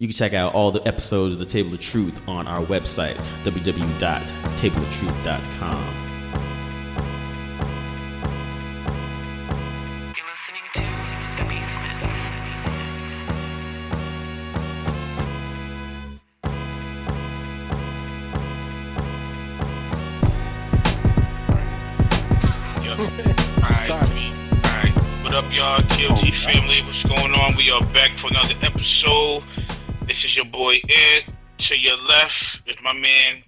You can check out all the episodes of The Table of Truth on our website, www.tableoftruth.com. Ed. To your left is my man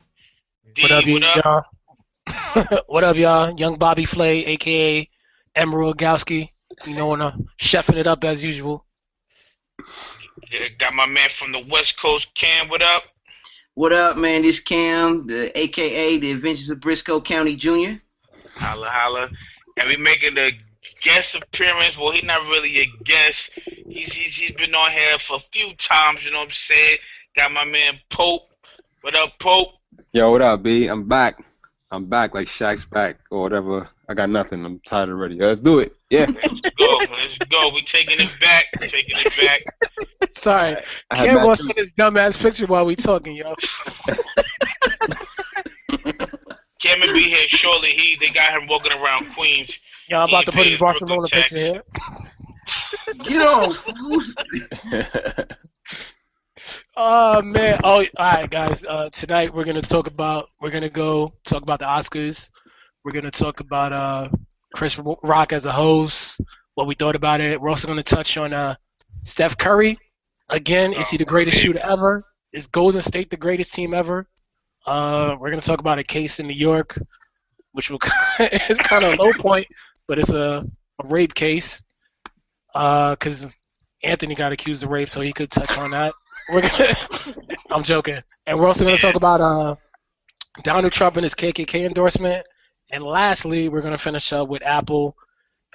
D. What up, what up? y'all? what up, y'all? Young Bobby Flay, aka Emerald Gowski. You know, and uh, chefing it up as usual. Yeah, got my man from the West Coast, Cam. What up? What up, man? This Cam, the AKA the Adventures of Brisco County Jr. Holla, holla. And we making a guest appearance. Well, he's not really a guest. He's, he's he's been on here for a few times. You know what I'm saying? Got my man Pope. What up, Pope? Yo, what up, B? I'm back. I'm back like Shaq's back or whatever. I got nothing. I'm tired already. Let's do it. Yeah. Let's go. Let's go. We taking it back. Taking it back. Sorry, I had Cam back wants to- to this dumbass picture while we talking, yo. Cameron be here shortly. He they got him walking around Queens. Yo, I'm about to put his He paid Barcelona picture here. Get on, fool. Oh man! Oh, all right, guys. Uh, tonight we're gonna talk about. We're gonna go talk about the Oscars. We're gonna talk about uh, Chris Rock as a host. What we thought about it. We're also gonna touch on uh, Steph Curry. Again, is he the greatest Oh, shooter ever? Is Golden State the greatest team ever? Uh, we're gonna talk about a case in New York, which will it's kind of a low point, but it's a, a rape case. Uh, cause Anthony got accused of rape, so he could touch on that. We're gonna, I'm joking, and we're also gonna talk about uh, Donald Trump and his KKK endorsement, and lastly, we're gonna finish up with Apple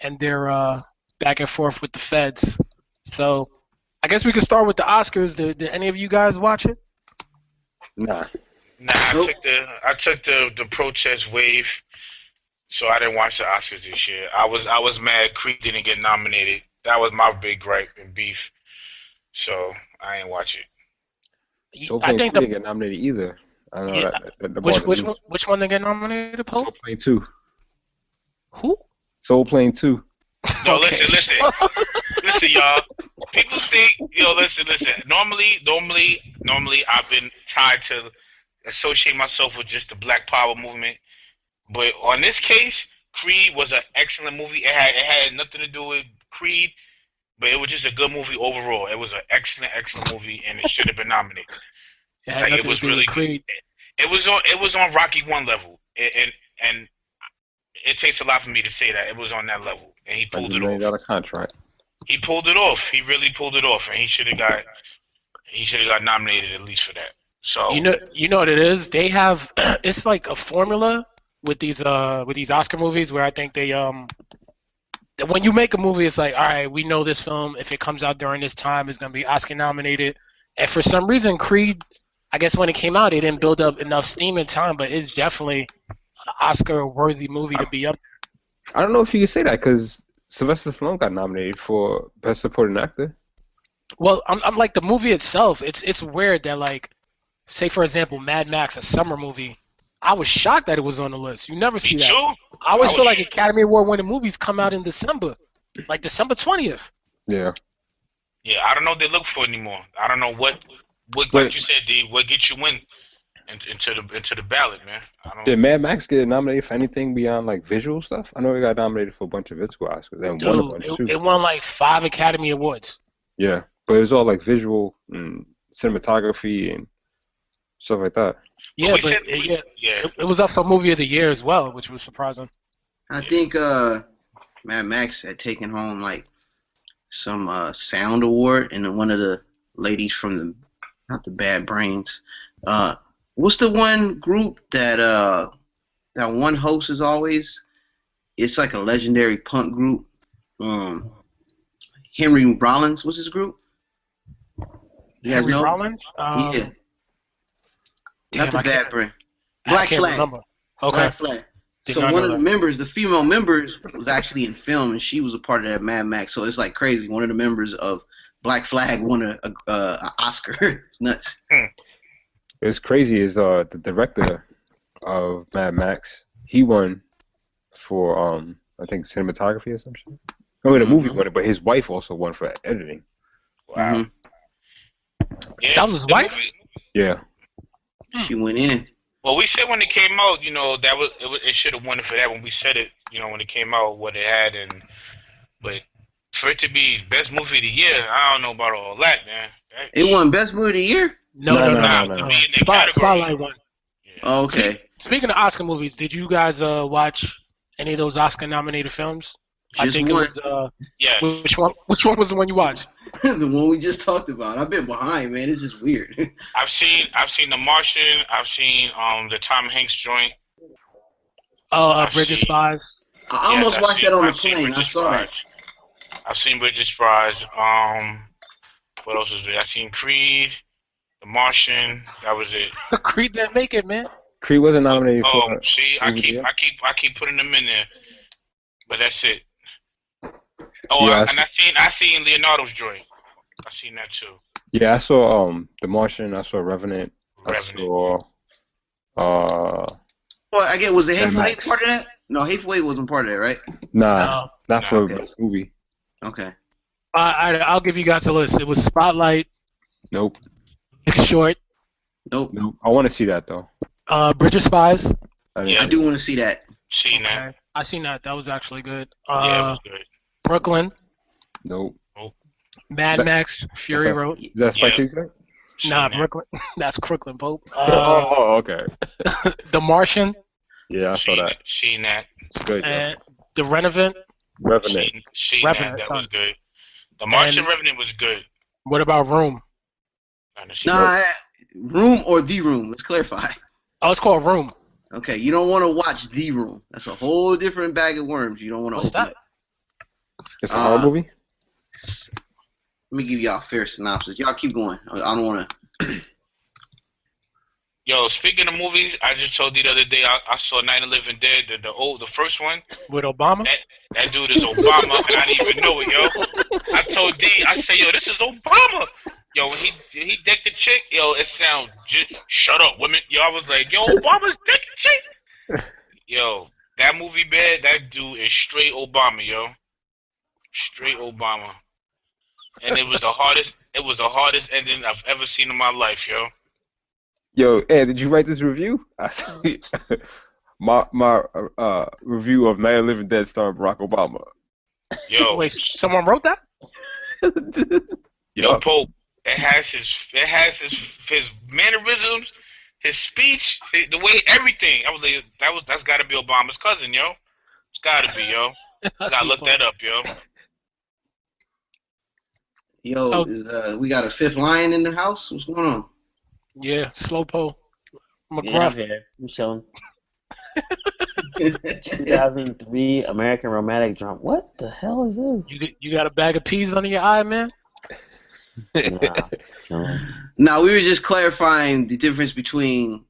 and their uh, back and forth with the feds. So, I guess we could start with the Oscars. Did, did any of you guys watch it? nah. Nah, I Nope. took the I took the the protest wave, so I didn't watch the Oscars this year. I was I was mad Creed didn't get nominated. That was my big gripe and beef. So I ain't watch it. Soul I Plane think 2 the didn't get nominated either. I don't know Yeah, that. that, that which bothered which me. one, which one they get nominated? Pope? Soul Plane 2. Who? Soul Plane 2. No, Okay. listen, listen, listen, y'all. People think, yo, listen, listen. Normally, normally, normally, I've been tied to associate myself with just the Black Power movement, but on this case, Creed was an excellent movie. It had it had nothing to do with Creed, but it was just a good movie overall. It was an excellent, excellent movie, and it should have been nominated. It Like, it was to do with really Creed. It was on it was on Rocky One level, and and, and it takes a lot for me to say that it was on that level, and he pulled $100 it million off. dollar contract. He pulled it off. He really pulled it off, and he should have got he should have got nominated at least for that. So You know, you know what it is. They have it's like a formula with these uh with these Oscar movies where I think they um that when you make a movie, it's like all right, we know this film if it comes out during this time it's gonna be Oscar nominated, and for some reason Creed, I guess when it came out, it didn't build up enough steam in time, but it's definitely an Oscar worthy movie to be up. I don't know if you can say that because Sylvester Stallone got nominated for Best Supporting Actor. Well, I'm, I'm like the movie itself. It's it's weird that like, say for example, Mad Max, a summer movie. I was shocked that it was on the list. You never see me that. too. I always I feel was like Academy Award winning movies come out in December, like December twentieth. Yeah. Yeah, I don't know what they look for anymore. I don't know what what Wait. like you said, D. What gets you in into, into the into the ballot, man. I don't. Did Mad Max get nominated for anything beyond like visual stuff? I know he got nominated for a bunch of visual Oscars and won a bunch Dude, too. it, it won like five Academy Awards. Yeah, but it was all like visual and cinematography and stuff like that. Yeah, we but said- it, yeah, yeah. it, it was up for movie of the year as well, which was surprising. I think uh, Mad Max had taken home like some uh, sound award, and one of the ladies from the not the Bad Brains. Uh, what's the one group that uh that one host is always? It's like a legendary punk group. Um, Henry Rollins was his group. You guys Henry know? Rollins. Um, yeah, damn, not the I Bad Brain. Black Flag. remember. Okay. Black Flag. Did so one know of the members, the female members, was actually in film, and she was a part of that Mad Max. So it's like crazy. One of the members of Black Flag won a, a, a, a Oscar. it's nuts. It's crazy. Is uh the director of Mad Max? He won for um I think cinematography or something. Oh, the movie Mhm. won it, but his wife also won for editing. Wow. Mhm. Yeah, That was his wife? movie- Yeah. She went in. Well, we said when it came out, you know, that was it, it should have won for that when we said it, you know, when it came out, what it had, and but for it to be best movie of the year, I don't know about all that, man. That- It won Best Movie of the Year. No, No, no, no, no. No, no. be in the Spot. Spotlight one. Yeah. Oh, okay. Speaking of Oscar movies, did you guys uh, watch any of those Oscar-nominated films? I think one. it was. Yes. Uh, which one? Which one was the one you watched? the one we just talked about. I've been behind, man. It's just weird. I've seen I've seen The Martian. I've seen um the Tom Hanks joint. Oh, uh I've Bridge of seen- Spies. I almost Yes, I've watched seen- that on the I've seen plane. I Bridget saw that. Spies. I've seen Bridge of Spies. Um, what else was there? I seen Creed, The Martian. That was it. Creed didn't make it, man. Creed wasn't nominated Oh, for. Oh, see, I keep. I keep, I keep putting them in there, but that's it. Oh, Yeah, I I, s- and I seen, I seen Leonardo's joint. I seen that too. Yeah, I saw um The Martian. I saw Revenant. I saw uh Well, I get was the Hateful Eight part of that? No, Hateful Eight wasn't part of that, right? nah, Uh, not Nah, for okay. best movie. Okay. I, I, I'll give you guys a list. It was Spotlight, Nope, Short, Nope. nope. I want to see that though. uh, Bridge of Spies. I Yeah. I do want to see that. Seen that. I seen that. That was actually good. yeah, it Uh, was good. Brooklyn, Nope. Mad That- Max, Fury That's- Road. Is that Spike Yeah. Lee's right? Seen Nah, that. Brooklyn. That's Crooklyn Pope. oh, Uh, oh, okay. the Martian Yeah, I saw Seen that. Seen that. It's good. though. and The Revenant. Revenant. Seen, seen Revenant, that. That was good. The Martian And- Revenant was good. What about Room? I didn't Nah, that. Room or The Room? Let's clarify. Oh, it's called Room. Okay, you don't want to watch The Room. That's a whole different bag of worms. You don't want to What's open that? It's a Uh, horror movie. Let me give y'all a fair synopsis. Y'all keep going. I I don't want to. Yo, speaking of movies, I just told you the other day I, I saw Night of the Living Dead, the, the old, the first one. With Obama? That that dude is Obama, and I didn't even know it, yo. I told D, I say, yo, this is Obama. Yo, when he he decked the chick, yo, it sounds just shut up, women. Yo, I was like, yo, Obama's decking chick. Yo, that movie bad. That dude is straight Obama, yo. Straight Obama. And it was the hardest. It was the hardest ending I've ever seen in my life, yo. Yo, Ed, did you write this review? I see. my my uh, review of Night of Living Dead starring Barack Obama. Yo, Wait, someone wrote that? Yo, Yup. Pope, it has his, it has his, his mannerisms, his speech, the the way everything. I was like, that was, that's got to be Obama's cousin, yo. It's got to be, yo. I Gotta look Pope. that up, yo. Yo, Oh. is, uh, we got a fifth lion in the house. What's going on? Yeah, Slowpoke. Yeah, I'm McGruff. here. I'm chilling. 2003 American romantic drama. What the hell is this? You, you got a bag of peas under your eye, man? Nah, chilling. now we were just clarifying the difference between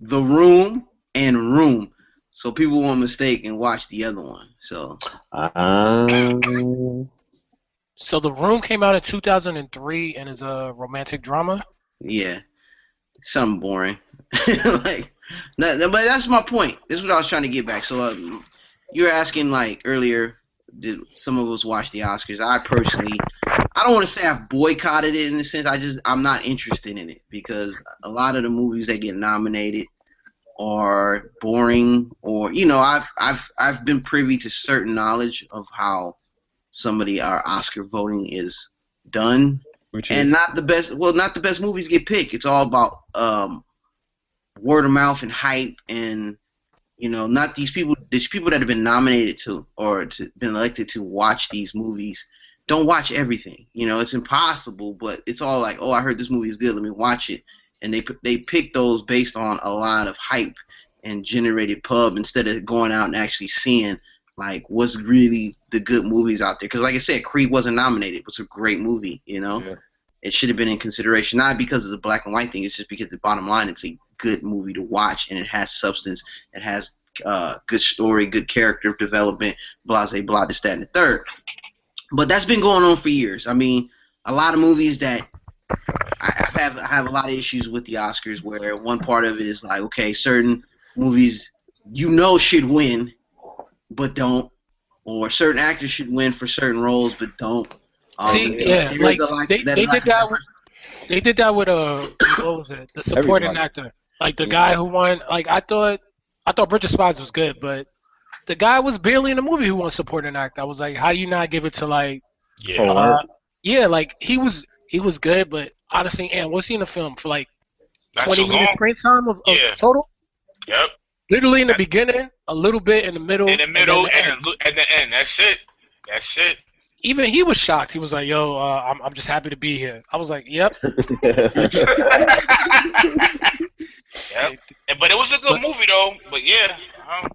the room and room, so people won't mistake and watch the other one. So Um, So The Room came out in 2003 and is a romantic drama. yeah, something boring. like, but that's my point. This is what I was trying to get back. So um, you were asking like earlier, did some of us watch the Oscars? I personally, I don't want to say I've boycotted it in a sense. I just I'm not interested in it because a lot of the movies that get nominated are boring, or you know, I've I've I've been privy to certain knowledge of how somebody our Oscar voting is done. Which is and not the best well not the best movies get picked. It's all about um word of mouth and hype and you know not these people these people that have been nominated to or to been elected to watch these movies don't watch everything. You know it's impossible but it's all like oh i heard this movie is good let me watch it. And they they pick those based on a lot of hype and generated pub instead of going out and actually seeing like what's really the good movies out there? Because like i said creed wasn't nominated. It was a great movie you know? Yeah. it should have been in consideration not because it's a black and white thing it's just because the bottom line it's a good movie to watch and it has substance it has uh, good story good character development blah blah blah this that and the third. But that's been going on for years. I mean a lot of movies that I I have I have a lot of issues with the Oscars where one part of it is like okay, certain movies you know should win, but don't, or certain actors should win for certain roles but don't. Um, See, yeah, there is like lack- they, they did that. With, they did that with uh, what was it? The supporting Everybody. actor, like the guy who won. Like I thought, I thought Bridge of Spies was good, but the guy was barely in the movie who won supporting actor. I was like, how do you not give it to like, Yeah. Uh, yeah, like he was he was good, but honestly, and was he in the film for like Not 20 minutes long. screen time of, of Yeah. total? Yep. Literally in the beginning, a little bit in the middle, In the middle then the and end. the, lo- the end. That's it. That's it. even he was shocked. He was like, "Yo, uh, I'm I'm just happy to be here." I was like, "Yep." Yep. But it was a good movie though. But yeah. Um,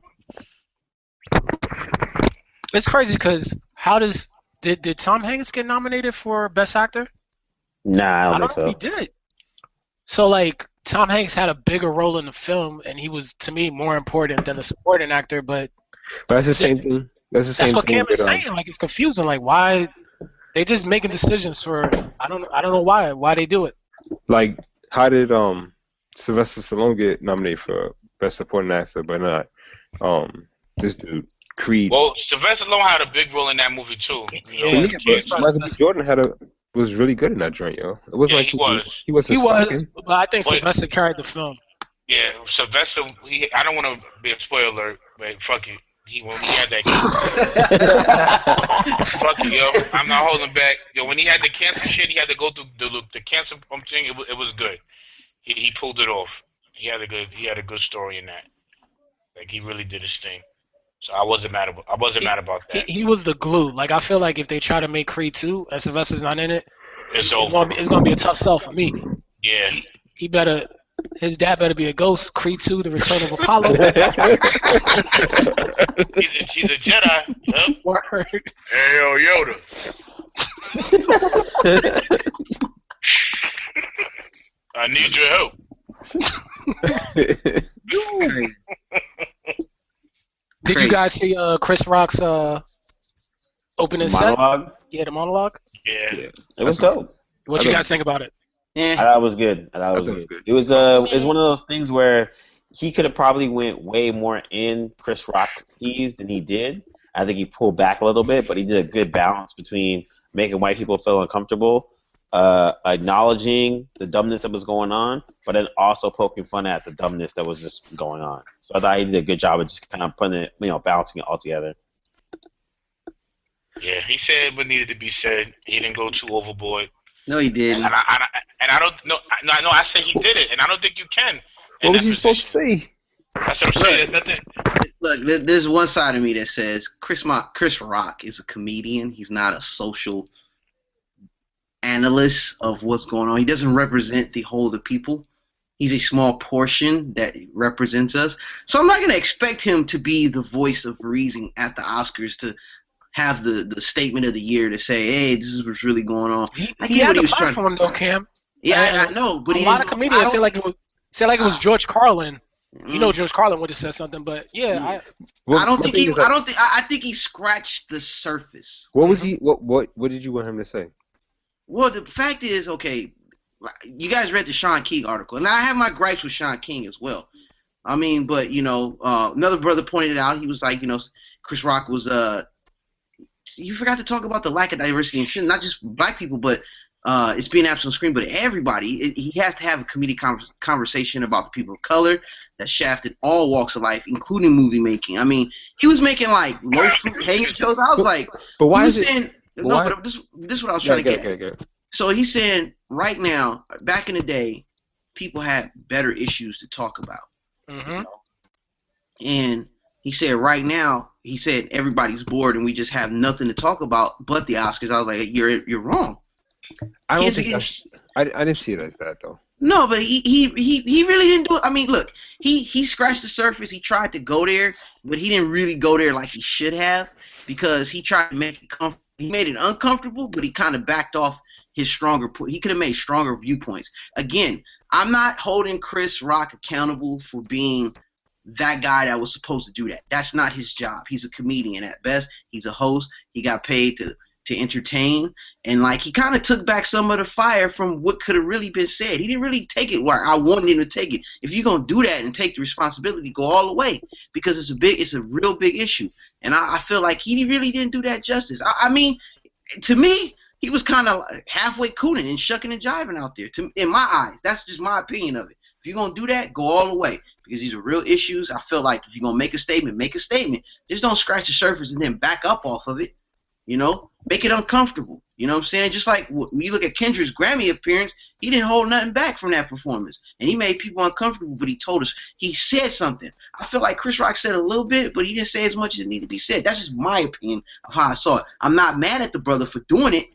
It's crazy because how does did did Tom Hanks get nominated for Best Actor? Nah, I don't I think don't know so. if he did. So like Tom Hanks had a bigger role in the film, and he was to me more important than the supporting actor. But But that's the same thing. That's the same that's what thing. Cam is um, saying. Like it's confusing. Like why they just making decisions for I don't I don't know why why they do it. Like, how did um Sylvester Stallone get nominated for Best Supporting Actor, but not um this dude Creed? well, Sylvester Stallone had a big role in that movie too. You know, Yeah, yeah, but Michael B. Jordan had a was really good in that joint, yo. It wasn't Yeah, like he he, was. he was He was, but I think Wait. Sylvester carried the film. Yeah, Sylvester. He, I don't want to be a spoiler alert, but fuck it. He when he had that fuck it, yo. I'm not holding back. Yo, when he had the cancer shit, he had to go through the the cancer um, thing. It, wa- it was good. He he pulled it off. He had a good he had a good story in that. Like he really did his thing. So I wasn't mad about I wasn't mad about that. he was the glue. Like I feel like if they try to make Creed two and Sylvester's not in it, It's it's gonna over. be, it's gonna be a tough sell for me. Yeah. He better, his dad better be a ghost. Creed two, The Return of Apollo. He's a, he's a Jedi. Yep. Word. Hey yo, Yoda. I need your help. Crazy. Did you guys see uh, Chris Rock's uh, opening set? Monologue. Yeah, the monologue. Yeah. It was dope. What I you don't- guys think about it? I Eh, thought it was good. I thought it was I thought it good. It was uh, it was one of those things where he could have probably went way more in Chris Rock keys than he did. I think he pulled back a little bit, but he did a good balance between making white people feel uncomfortable, uh, acknowledging the dumbness that was going on, but then also poking fun at the dumbness that was just going on. So I thought he did a good job of just kind of putting it, you know, balancing it all together. Yeah. He said what needed to be said. He didn't go too overboard. no, he didn't. I, I, and I don't know. No, I know. I said he did it, and I don't think you can. what was that he supposed to say? That's what I'm saying. There's nothing. Look, there's one side of me that says Chris Mo- Chris Rock is a comedian. He's not a social analyst of what's going on. He doesn't represent the whole of the people. He's a small portion that represents us. So I'm not going to expect him to be the voice of reason at the Oscars to have the, the statement of the year to say, hey, this is what's really going on. He, I he get had what the he was trying- platform though, Cam. Yeah, I, I know, but a he lot of didn't- I comedians don't- say like it was, say like it was George Carlin. You know, Mm. George Carlin would have said something, but yeah, I, Well, I don't think he. like, I don't think. I, I think he scratched the surface. What was he? What what what did you want him to say? Well, the fact is, okay, you guys read the Shaun King article, and I have my gripes with Shaun King as well. I mean, but you know, uh, another brother pointed it out he was like, you know, Chris Rock was uh, you forgot to talk about the lack of diversity in sin, not just black people, but uh, it's being absent on screen, but everybody. It, he has to have a comedic con- conversation about the people of color that shafted all walks of life, including movie making. I mean, he was making like low fruit hanging shows. I was like, But why is it? saying, but no, why- but this this is what I was Yeah, trying to okay, get. at. okay, okay. So he's saying right now, back in the day, people had better issues to talk about. hmm And he said right now, he said everybody's bored and we just have nothing to talk about but the Oscars. I was like, you're you're wrong. I don't Kids think that's, I, I didn't see it as that though. No, but he, he he he really didn't do it. I mean, look, he he scratched the surface. He tried to go there, but he didn't really go there like he should have because he tried to make it comf- He made it uncomfortable, but he kind of backed off his stronger. He could have made stronger viewpoints. Again, I'm not holding Chris Rock accountable for being that guy that was supposed to do that. That's not his job. He's a comedian at best. He's a host. He got paid to to entertain, and like he kind of took back some of the fire from what could have really been said. He didn't really take it where I wanted him to take it. If you're gonna do that and take the responsibility, go all the way because it's a big, it's a real big issue, and I, I feel like he really didn't do that justice. I, I mean, to me, he was kind of halfway cooning and shucking and jiving out there. To in my eyes, that's just my opinion of it. If you're gonna do that, go all the way because these are real issues. I feel like if you're gonna make a statement, make a statement. Just don't scratch the surface and then back up off of it. You know, make it uncomfortable. You know what I'm saying? Just like when you look at Kendrick's Grammy appearance, he didn't hold nothing back from that performance, and he made people uncomfortable. But he told us he said something. I feel like Chris Rock said a little bit, but he didn't say as much as it needed to be said. That's just my opinion of how I saw it. I'm not mad at the brother for doing it,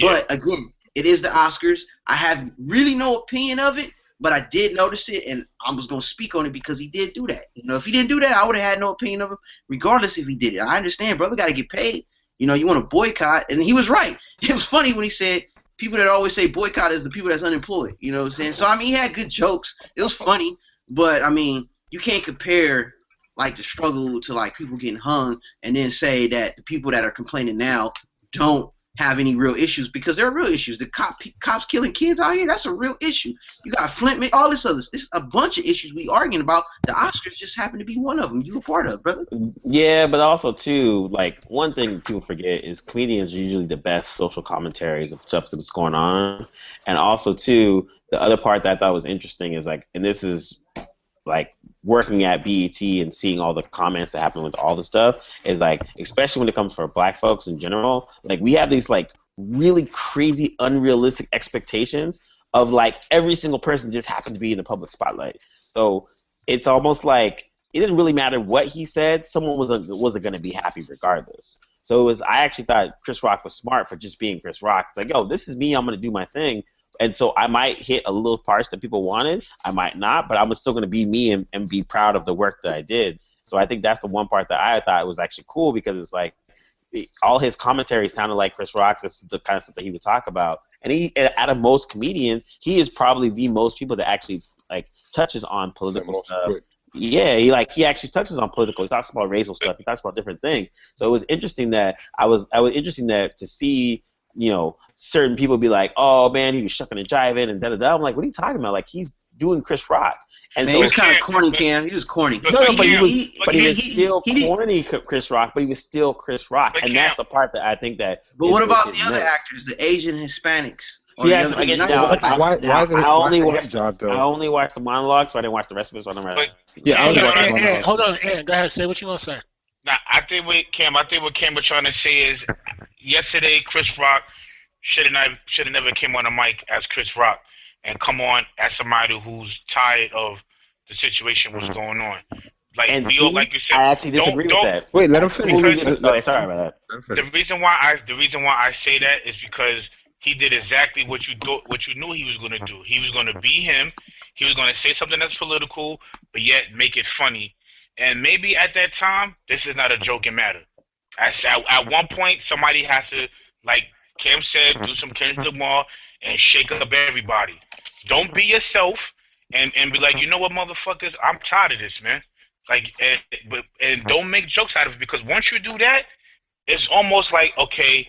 but again, it is the Oscars. I have really no opinion of it, but I did notice it, and I was gonna speak on it because he did do that. You know, if he didn't do that, I would have had no opinion of him, regardless if he did it. I understand, brother, got to get paid. You know, you want to boycott, and he was right. It was funny when he said people that always say boycott is the people that's unemployed. You know what I'm saying? So I mean, he had good jokes. It was funny, but I mean, you can't compare like the struggle to like people getting hung, and then say that the people that are complaining now don't have any real issues because there are real issues. The cop cops killing kids out here, that's a real issue. You got Flint, all this other, this a bunch of issues we arguing about. The Oscars just happen to be one of them. You a part of, brother. Yeah, but also too, like one thing people forget is comedians are usually the best social commentaries of stuff that's going on, and also too, the other part that I thought was interesting is like, and this is like working at BET and seeing all the comments that happen with all the stuff is like, especially when it comes for black folks in general, like we have these like really crazy, unrealistic expectations of like every single person just happened to be in the public spotlight. So it's almost like it didn't really matter what he said, someone was uh, wasn't going to be happy regardless. So it was. I actually thought Chris Rock was smart for just being Chris Rock. Like, yo, this is me. I'm going to do my thing. And so I might hit a little parts that people wanted. I might not, but I'm still going to be me and, and be proud of the work that I did. So I think that's the one part that I thought was actually cool because it's like all his commentary sounded like Chris Rock. This is the kind of stuff that he would talk about. And he, out of most comedians, he is probably the most people that actually like touches on political stuff. quick. Yeah, he like he actually touches on political. He talks about racial stuff. He talks about different things. So it was interesting that I was I was interesting that to see you know certain people be like, oh man, he was shucking and jiving and da da da. I'm like, what are you talking about? Like he's doing Chris Rock. And Man, so he was kind of Cam- corny, Cam. He was corny. But- no, no, but he was, but but he Cam- was still he corny, Chris Rock. But he was still Chris Rock, and Cam- that's the part that I think that. But is what about the other nuts. actors, the Asian Hispanics? Or See, the that's other- what I get not now. just. Why, why is it I only is watched- his job though? I only watched the monologue, so I didn't watch the rest of it. So I don't remember. yeah, I Yeah, only watched no, one. Aaron, uh, hold on, Aaron. Go ahead. Say what you want to say. Now, I think what Cam, I think what Cam was trying to say is, yesterday Chris Rock should have not, should have never came on the mic as Chris Rock and come on as somebody who's tired of the situation what's mm-hmm. going on. Like And we all, like you said, I actually don't- disagree don't- that. Wait, let him finish. Totally Because- Let- disagree- oh, sorry about that. the reason why I the reason why I say that is because he did exactly what you do, what you knew he was going to do. He was going to be him. He was going to say something that's political, but yet make it funny. And maybe at that time, this is not a joking matter. At, at, at one point, somebody has to, like Cam said, do some Kendrick Lamar and shake up everybody. Don't be yourself and, and be like, you know what, motherfuckers, I'm tired of this, man. Like, and, but and don't make jokes out of it because once you do that, it's almost like okay,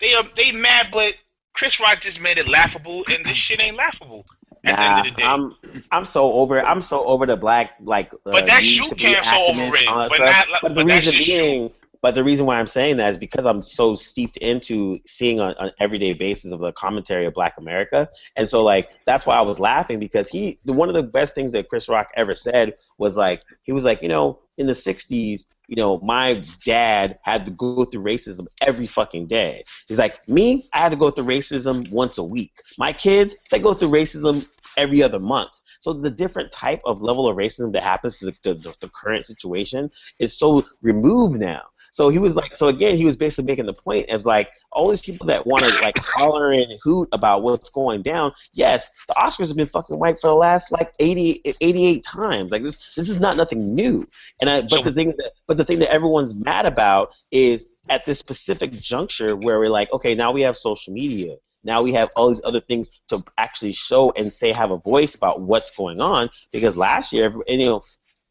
they are they mad, but Chris Rock just made it laughable, and this shit ain't laughable at the end of the day. Nah, I'm I'm so over I'm so over the black like. Uh, But that's need you, Cam, so over it. But stuff. not- but the but that's reason you. But the reason why I'm saying that is because I'm so steeped into seeing on an everyday basis of the commentary of Black America, and so like that's why I was laughing because he the, one of the best things that Chris Rock ever said was like he was like you know in the '60s you know my dad had to go through racism every fucking day. He's like me I had to go through racism once a week. My kids they go through racism every other month. So the different type of level of racism that happens to the, the, the current situation is so removed now. So he was like, so again, he was basically making the point as like all these people that want to like holler and hoot about what's going down. Yes, the Oscars have been fucking white for the last like 80, 88 times. Like this, this is not nothing new. And I, but the thing that, but the thing that everyone's mad about is at this specific juncture where we're like, okay, now we have social media. Now we have all these other things to actually show and say have a voice about what's going on. Because last year, and, you know,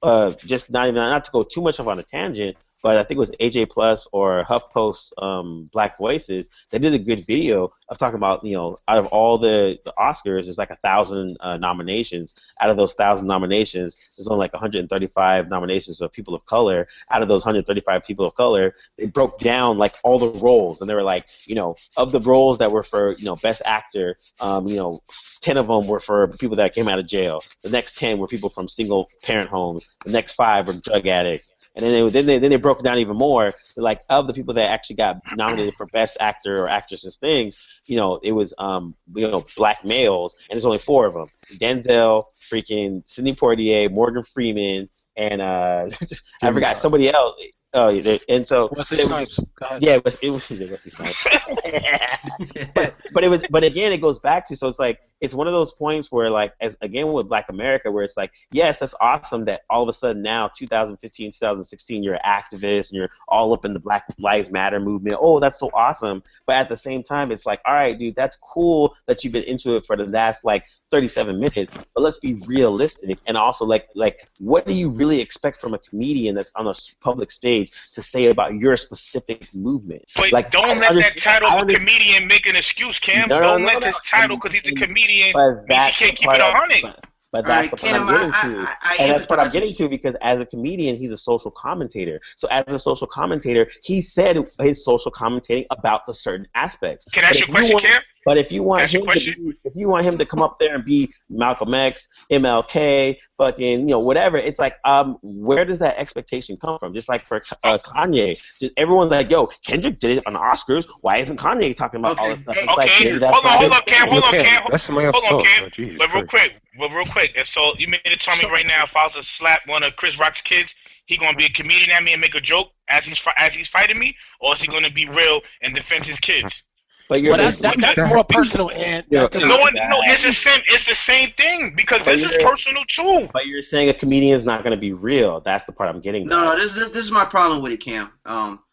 uh, just not even not to go too much off on a tangent, but I think it was AJ Plus or HuffPost um, Black Voices. They did a good video of talking about you know out of all the, the Oscars, there's like a thousand uh, nominations. Out of those thousand nominations, there's only like 135 nominations of people of color. Out of those 135 people of color, they broke down like all the roles, and they were like, you know, of the roles that were for you know best actor, um, you know, 10 of them were for people that came out of jail. The next 10 were people from single parent homes. The next five were drug addicts. And then they, then they then they broke down even more. Like of the people that actually got nominated for best actor or actresses things, you know, it was um you know black males, and there's only four of them: Denzel, freaking Sidney Poitier, Morgan Freeman, and uh I forgot somebody else. Oh, yeah, and so What's it was- snipes? Yeah, it was it was Wesley Snipes. but but it was but again it goes back to so it's like it's one of those points where like as again with Black America where it's like yes that's awesome that all of a sudden now 2015 2016 you're an activist and you're all up in the Black Lives Matter movement. Oh that's so awesome. But at the same time it's like all right dude that's cool that you've been into it for the last like 37 minutes but let's be realistic. And also like like what do you really expect from a comedian that's on a public stage to say about your specific movement But Like, don't I let that title I of a comedian make an excuse, Cam. No, no, don't no, let no. this title because he's a comedian. But means that's he can't keep part it a I'm- hundred. But, but that's right, the part Cam, I'm getting I- to, I- I and that's what I'm getting to because as a comedian, he's a social commentator. So as a social commentator, he said his social commentating about the certain aspects. Can I ask you a question, want, Cam? But if you want Ask him to be, if you want him to come up there and be Malcolm X, MLK, fucking, you know, whatever, it's like, um, where does that expectation come from? Just like for uh, Kanye, just, everyone's like, yo, Kendrick did it on the Oscars. Why isn't Kanye talking about all Okay, this stuff? hey, It's like, okay, maybe that's hold on, not hold his on, Cam, thing. hold on, Cam, Cam. That's somebody else Hold on, talk. Cam. Oh, Jesus But real Christ. quick, but real quick. And so you mean to tell me right now, if I was to slap one of Chris Rock's kids, he gonna be a comedian at me and make a joke as he's fi- as he's fighting me, or is he gonna be real and defend his kids? But you're Well, that's, that, that's more personal, and Yeah. that No one, no, it's the same. It's the same thing because But this is personal too. But you're saying a comedian is not going to be real. That's the part I'm getting. No, no, this, this this is my problem with it, Cam. Um,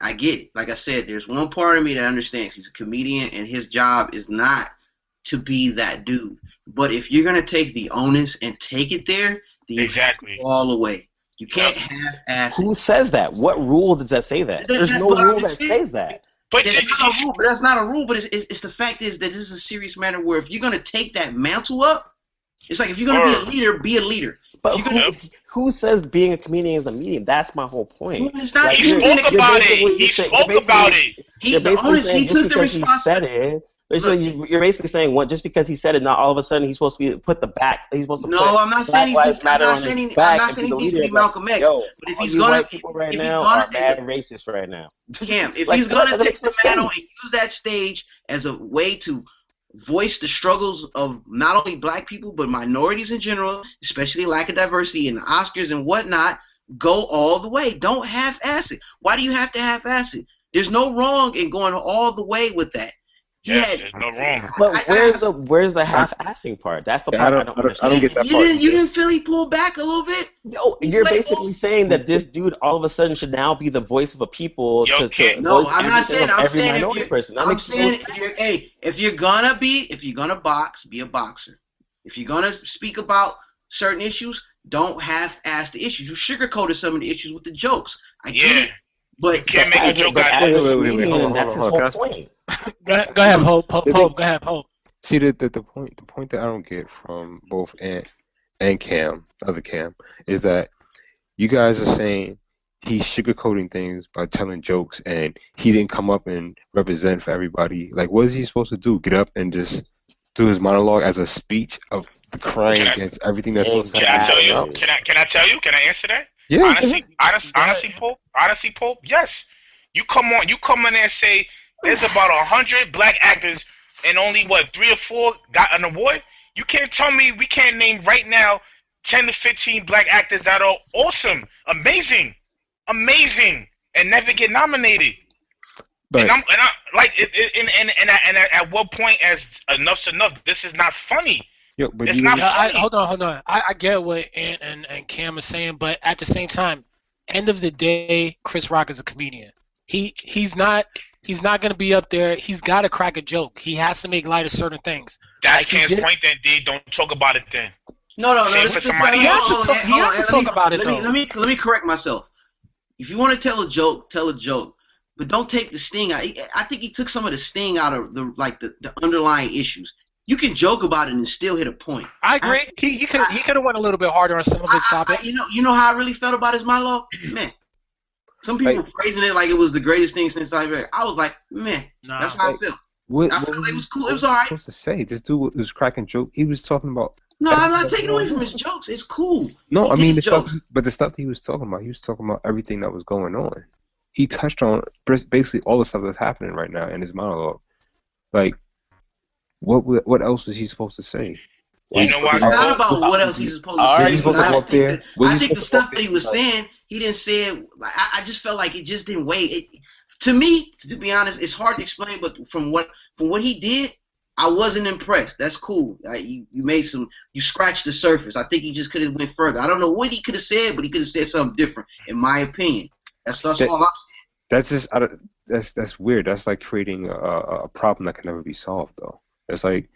I get it. Like I said, there's one part of me that understands he's a comedian and his job is not to be that dude. But if you're gonna take the onus and take it there, then you Exactly. have to go all the way. You can't half ass. Who says that? What rule does that say that? That- There's no rule that says that. But That's you- not a rule. But that's not a rule. But it's, it's, it's the fact is that this is a serious matter where if you're gonna take that mantle up, it's like if you're gonna be a leader, be a leader. But You who, can- who says being a comedian is a medium? That's my whole point. It's not. Like, he spoke about it. He spoke about it. He the basically onus. He took the because he said responsibility. It. Basically, you- you're basically saying what just because he said it, not all of a sudden he's supposed to be put the back. He's supposed to No, put I'm not Black saying he's I'm not saying he- I'm not saying be he needs to be Malcolm Like, X, Yo, but if all he's you gonna- white people right if he's now gonna are take mad racist right now. Cam, if Like, he's gonna take the mantle and use that stage as a way to voice the struggles of not only black people but minorities in general, especially lack of diversity in the Oscars and whatnot, go all the way. Don't half-ass it. Why do you have to half-ass it? There's no wrong in going all the way with that. He Yes, there's no wrong. But I- I- where's the where's the half-assing part? That's the Yeah, part I I don't- don't, I don't- I understand. don't get that you part. didn't you didn't feel he pulled back a little bit? No, you're played basically both. saying that this dude all of a sudden should now be the voice of a people Yo, to, to. No, I'm not saying. I'm saying if you're, person. That I'm saying sense. if you're, hey, if you're gonna be, if you're gonna box, be a boxer. If you're gonna speak about certain issues, don't half-ass the issues. You sugarcoated some of the issues with the jokes. I get Yeah. it, but Can't make a joke But out as of a Wait, wait, wait, wait, hold on, that's hold his on, whole hold point. Go ahead, go ahead Hope. Hope, Did Go ahead, Hope. See the, the the point the point that I don't get from both Ant and Cam, other Cam, is that you guys are saying he's sugarcoating things by telling jokes and he didn't come up and represent for everybody. Like what is he supposed to do? Get up and just do his monologue as a speech of the crying I- against everything that's supposed to Can I tell you? Can I? Can I tell you? Can I answer that? Yeah. honestly, honest, honestly, Pope, honestly, Pope, yes. You come on, you come in there and say there's about a hundred black actors and only what three or four got an award. You can't tell me we can't name right now ten to fifteen black actors that are awesome, amazing, amazing, and never get nominated. But And I'm, and I like, it, it, and and and, I, and at what point as enough's enough? This is not funny. yo, but it's you not Yeah, I, funny. hold on, hold on. I, I get what Ant and, and Cam is saying, but at the same time, end of the day, Chris Rock is a comedian. He he's not he's not gonna be up there. He's got to crack a joke. He has to make light of certain things. That's Like, he Cam's point. Then, D. Don't talk about it then. no, no, no. Same Let's, for let's, hold on, hold on, He has to hold on, talk let me- about it, Let me let me let me correct myself. If you want to tell a joke, tell a joke, but don't take the sting out. I think he took some of the sting out of the like the, the underlying issues. You can joke about it and still hit a point. I agree. he he could he could have went a little bit harder on some of his I, I, topics. You know, you know how I really felt about his monologue, man. Some people Like- were praising it like it was the greatest thing since I've ever. I was like, man, Nah. that's how I Like- felt. What, I what like it was cool. It was all right. supposed to say? This dude was cracking joke. He was talking about No, I'm not taking away from his jokes. It's cool. no. He I mean did the stuff, jokes. but the stuff that he was talking about, he was talking about everything that was going on. He touched on basically all the stuff that's happening right now in his monologue. Like, what what else was he supposed to say? You know why? It's not about what else he's supposed to say. but supposed to I go just up think there. that, I think the supposed to go stuff that he was saying, he didn't say it. like, I, I just felt like it just didn't weigh. It, to me, to be honest, it's hard to explain. But from what from what he did, I wasn't impressed. That's cool. Uh, you you made some. You scratched the surface. I think he just could have went further. I don't know what he could have said, but he could have said something different, in my opinion. That's that's That- all I'm saying. That's just I don't, that's that's weird. That's like creating a, a a problem that can never be solved, though. It's like,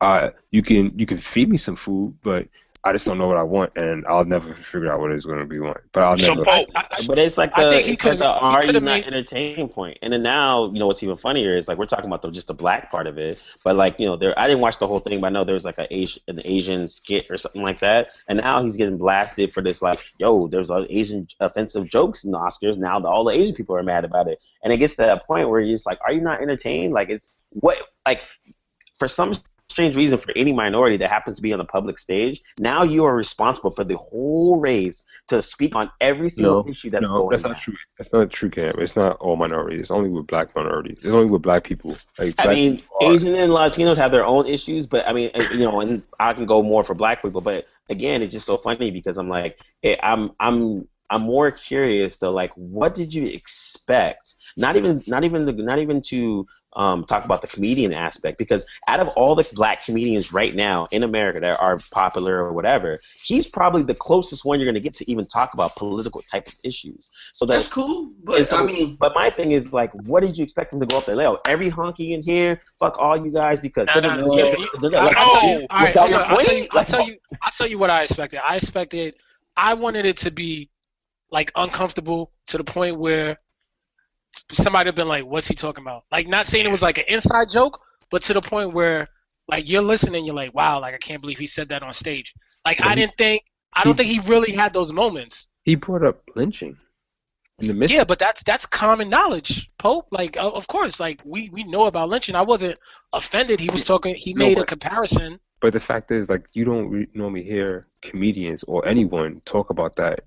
uh, you can you can feed me some food, but I just don't know what I want, and I'll never figure out what it's going to be want. But I'll never. Pope, I- I- But it's like I the it's like could've- the are you not made- entertaining point. And then now, you know, what's even funnier is like we're talking about the just the black part of it. But like, you know, there I didn't watch the whole thing, but I know there was like a Asian an Asian skit or something like that. And now he's getting blasted for this like, yo, there's all Asian offensive jokes in the Oscars. Now all the Asian people are mad about it. And it gets to that point where you're just like, are you not entertained? Like it's what like for some strange reason for any minority that happens to be on the public stage, now you are responsible for the whole race to speak on every single No, issue that's no, going that's on. not true. That's not true, Cam. It's not all minorities. It's only with black minorities. It's only with black people. Like, I black mean, Asian and Latinos have their own issues, but I mean, uh, you know, and I can go more for black people. But again, it's just so funny because I'm like, I'm, I'm, I'm more curious to like, what did you expect? Not even, not even, the, not even to um, talk about the comedian aspect, because out of all the black comedians right now in America that are popular or whatever, he's probably the closest one you're going to get to even talk about political type of issues. So That's that's cool, but so- I mean, but my thing is like, what did you expect him to go up there? Leo, every honky in here, fuck all you guys because No, no, no, Yeah, no. but- I- like, tell No. you, all right, was I'll, tell you. I'll tell you, I'll tell you what I expected. I expected, I wanted it to be like uncomfortable to the point where somebody have been like, "What's he talking about?" Like, not saying it was like an inside joke, but to the point where like you're listening, you're like, "Wow, like I can't believe he said that on stage." Like, I didn't think, I don't think he really had those moments. he brought up lynching in the midst. Yeah, but that's that's common knowledge, Pope. Like, of course, like we we know about lynching. I wasn't offended. He was talking. He No, made a comparison. But the fact is, like, you don't re- normally hear comedians or anyone talk about that,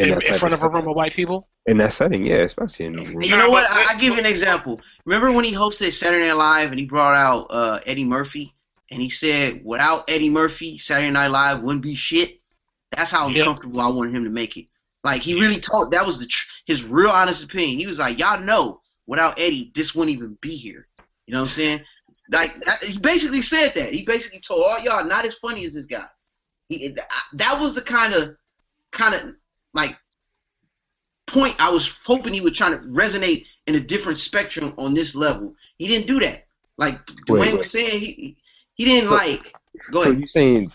in, in, in front of a room of white people. In that setting, yeah, especially in. And you know what? I, I give you an example. Remember when he hosted Saturday Night Live and he brought out uh, Eddie Murphy and he said, "Without Eddie Murphy, Saturday Night Live wouldn't be shit." That's how Yeah. uncomfortable I wanted him to make it. Like he really told. That was the tr- his real honest opinion. He was like, "Y'all know, without Eddie, this wouldn't even be here." You know what I'm saying? Like that, he basically said that. He basically told all y'all not as funny as this guy. He, that was the kind of kind of like point I was hoping he would try to resonate in a different spectrum on this level. He didn't do that. Like Dwayne Wait, was saying, he he didn't So- like. Go ahead. So you saying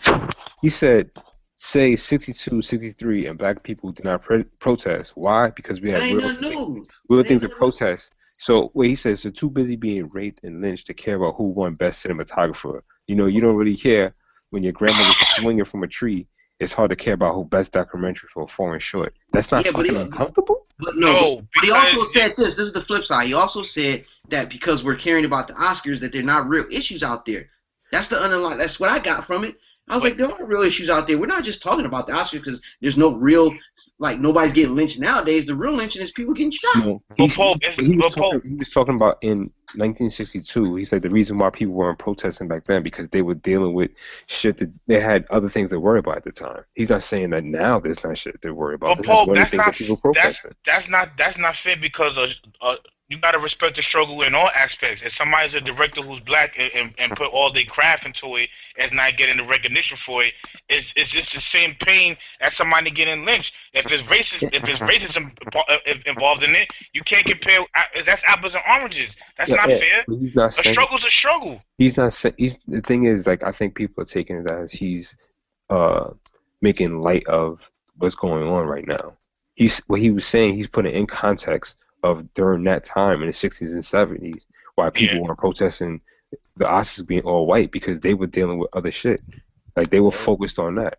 he said say 62, 63, and black people did not pre- protest. Why? Because we had real, nothing new. real things to ain't nothing new. protest. So what he says, they're too busy being raped and lynched to care about who won best cinematographer. You know, you don't really care when your grandmother's swinging from a tree. It's hard to care about who best documentary for falling short. That's not Yeah, but fucking he- uncomfortable. But no, No, oh, but he also because- said this. This is the flip side. He also said that because we're caring about the Oscars, that they're not real issues out there. That's the underlying. That's what I got from it. I was like, there are real issues out there. We're not just talking about the Oscars because there's no real, like nobody's getting lynched nowadays. The real lynching is people getting shot. No, But he's- Pope, he, was but Pope- talking, he was talking about in 1962. He said the reason why people weren't protesting back then because they were dealing with shit that they had other things to worry about at the time. He's not saying that now there's not shit to worry about. But There's Pope, one of the that's not that that's that's not that's not fair because of, uh, you gotta respect the struggle in all aspects. If somebody's a director who's black and, and, and put all their craft into it and not getting the recognition for it, it's it's just the same pain as somebody getting lynched. If it's racist, if it's racism uh, involved in it, you can't compare. uh, That's apples and oranges. That's Yeah, not yeah, fair. He's not A saying. struggle's a struggle. He's not saying. He's the thing is like I think people are taking it as he's uh making light of what's going on right now. he's what he was saying. He's putting in context of during that time in the 60s and 70s why people Yeah. were protesting the Oscars being all white because they were dealing with other shit. Like they were focused on that.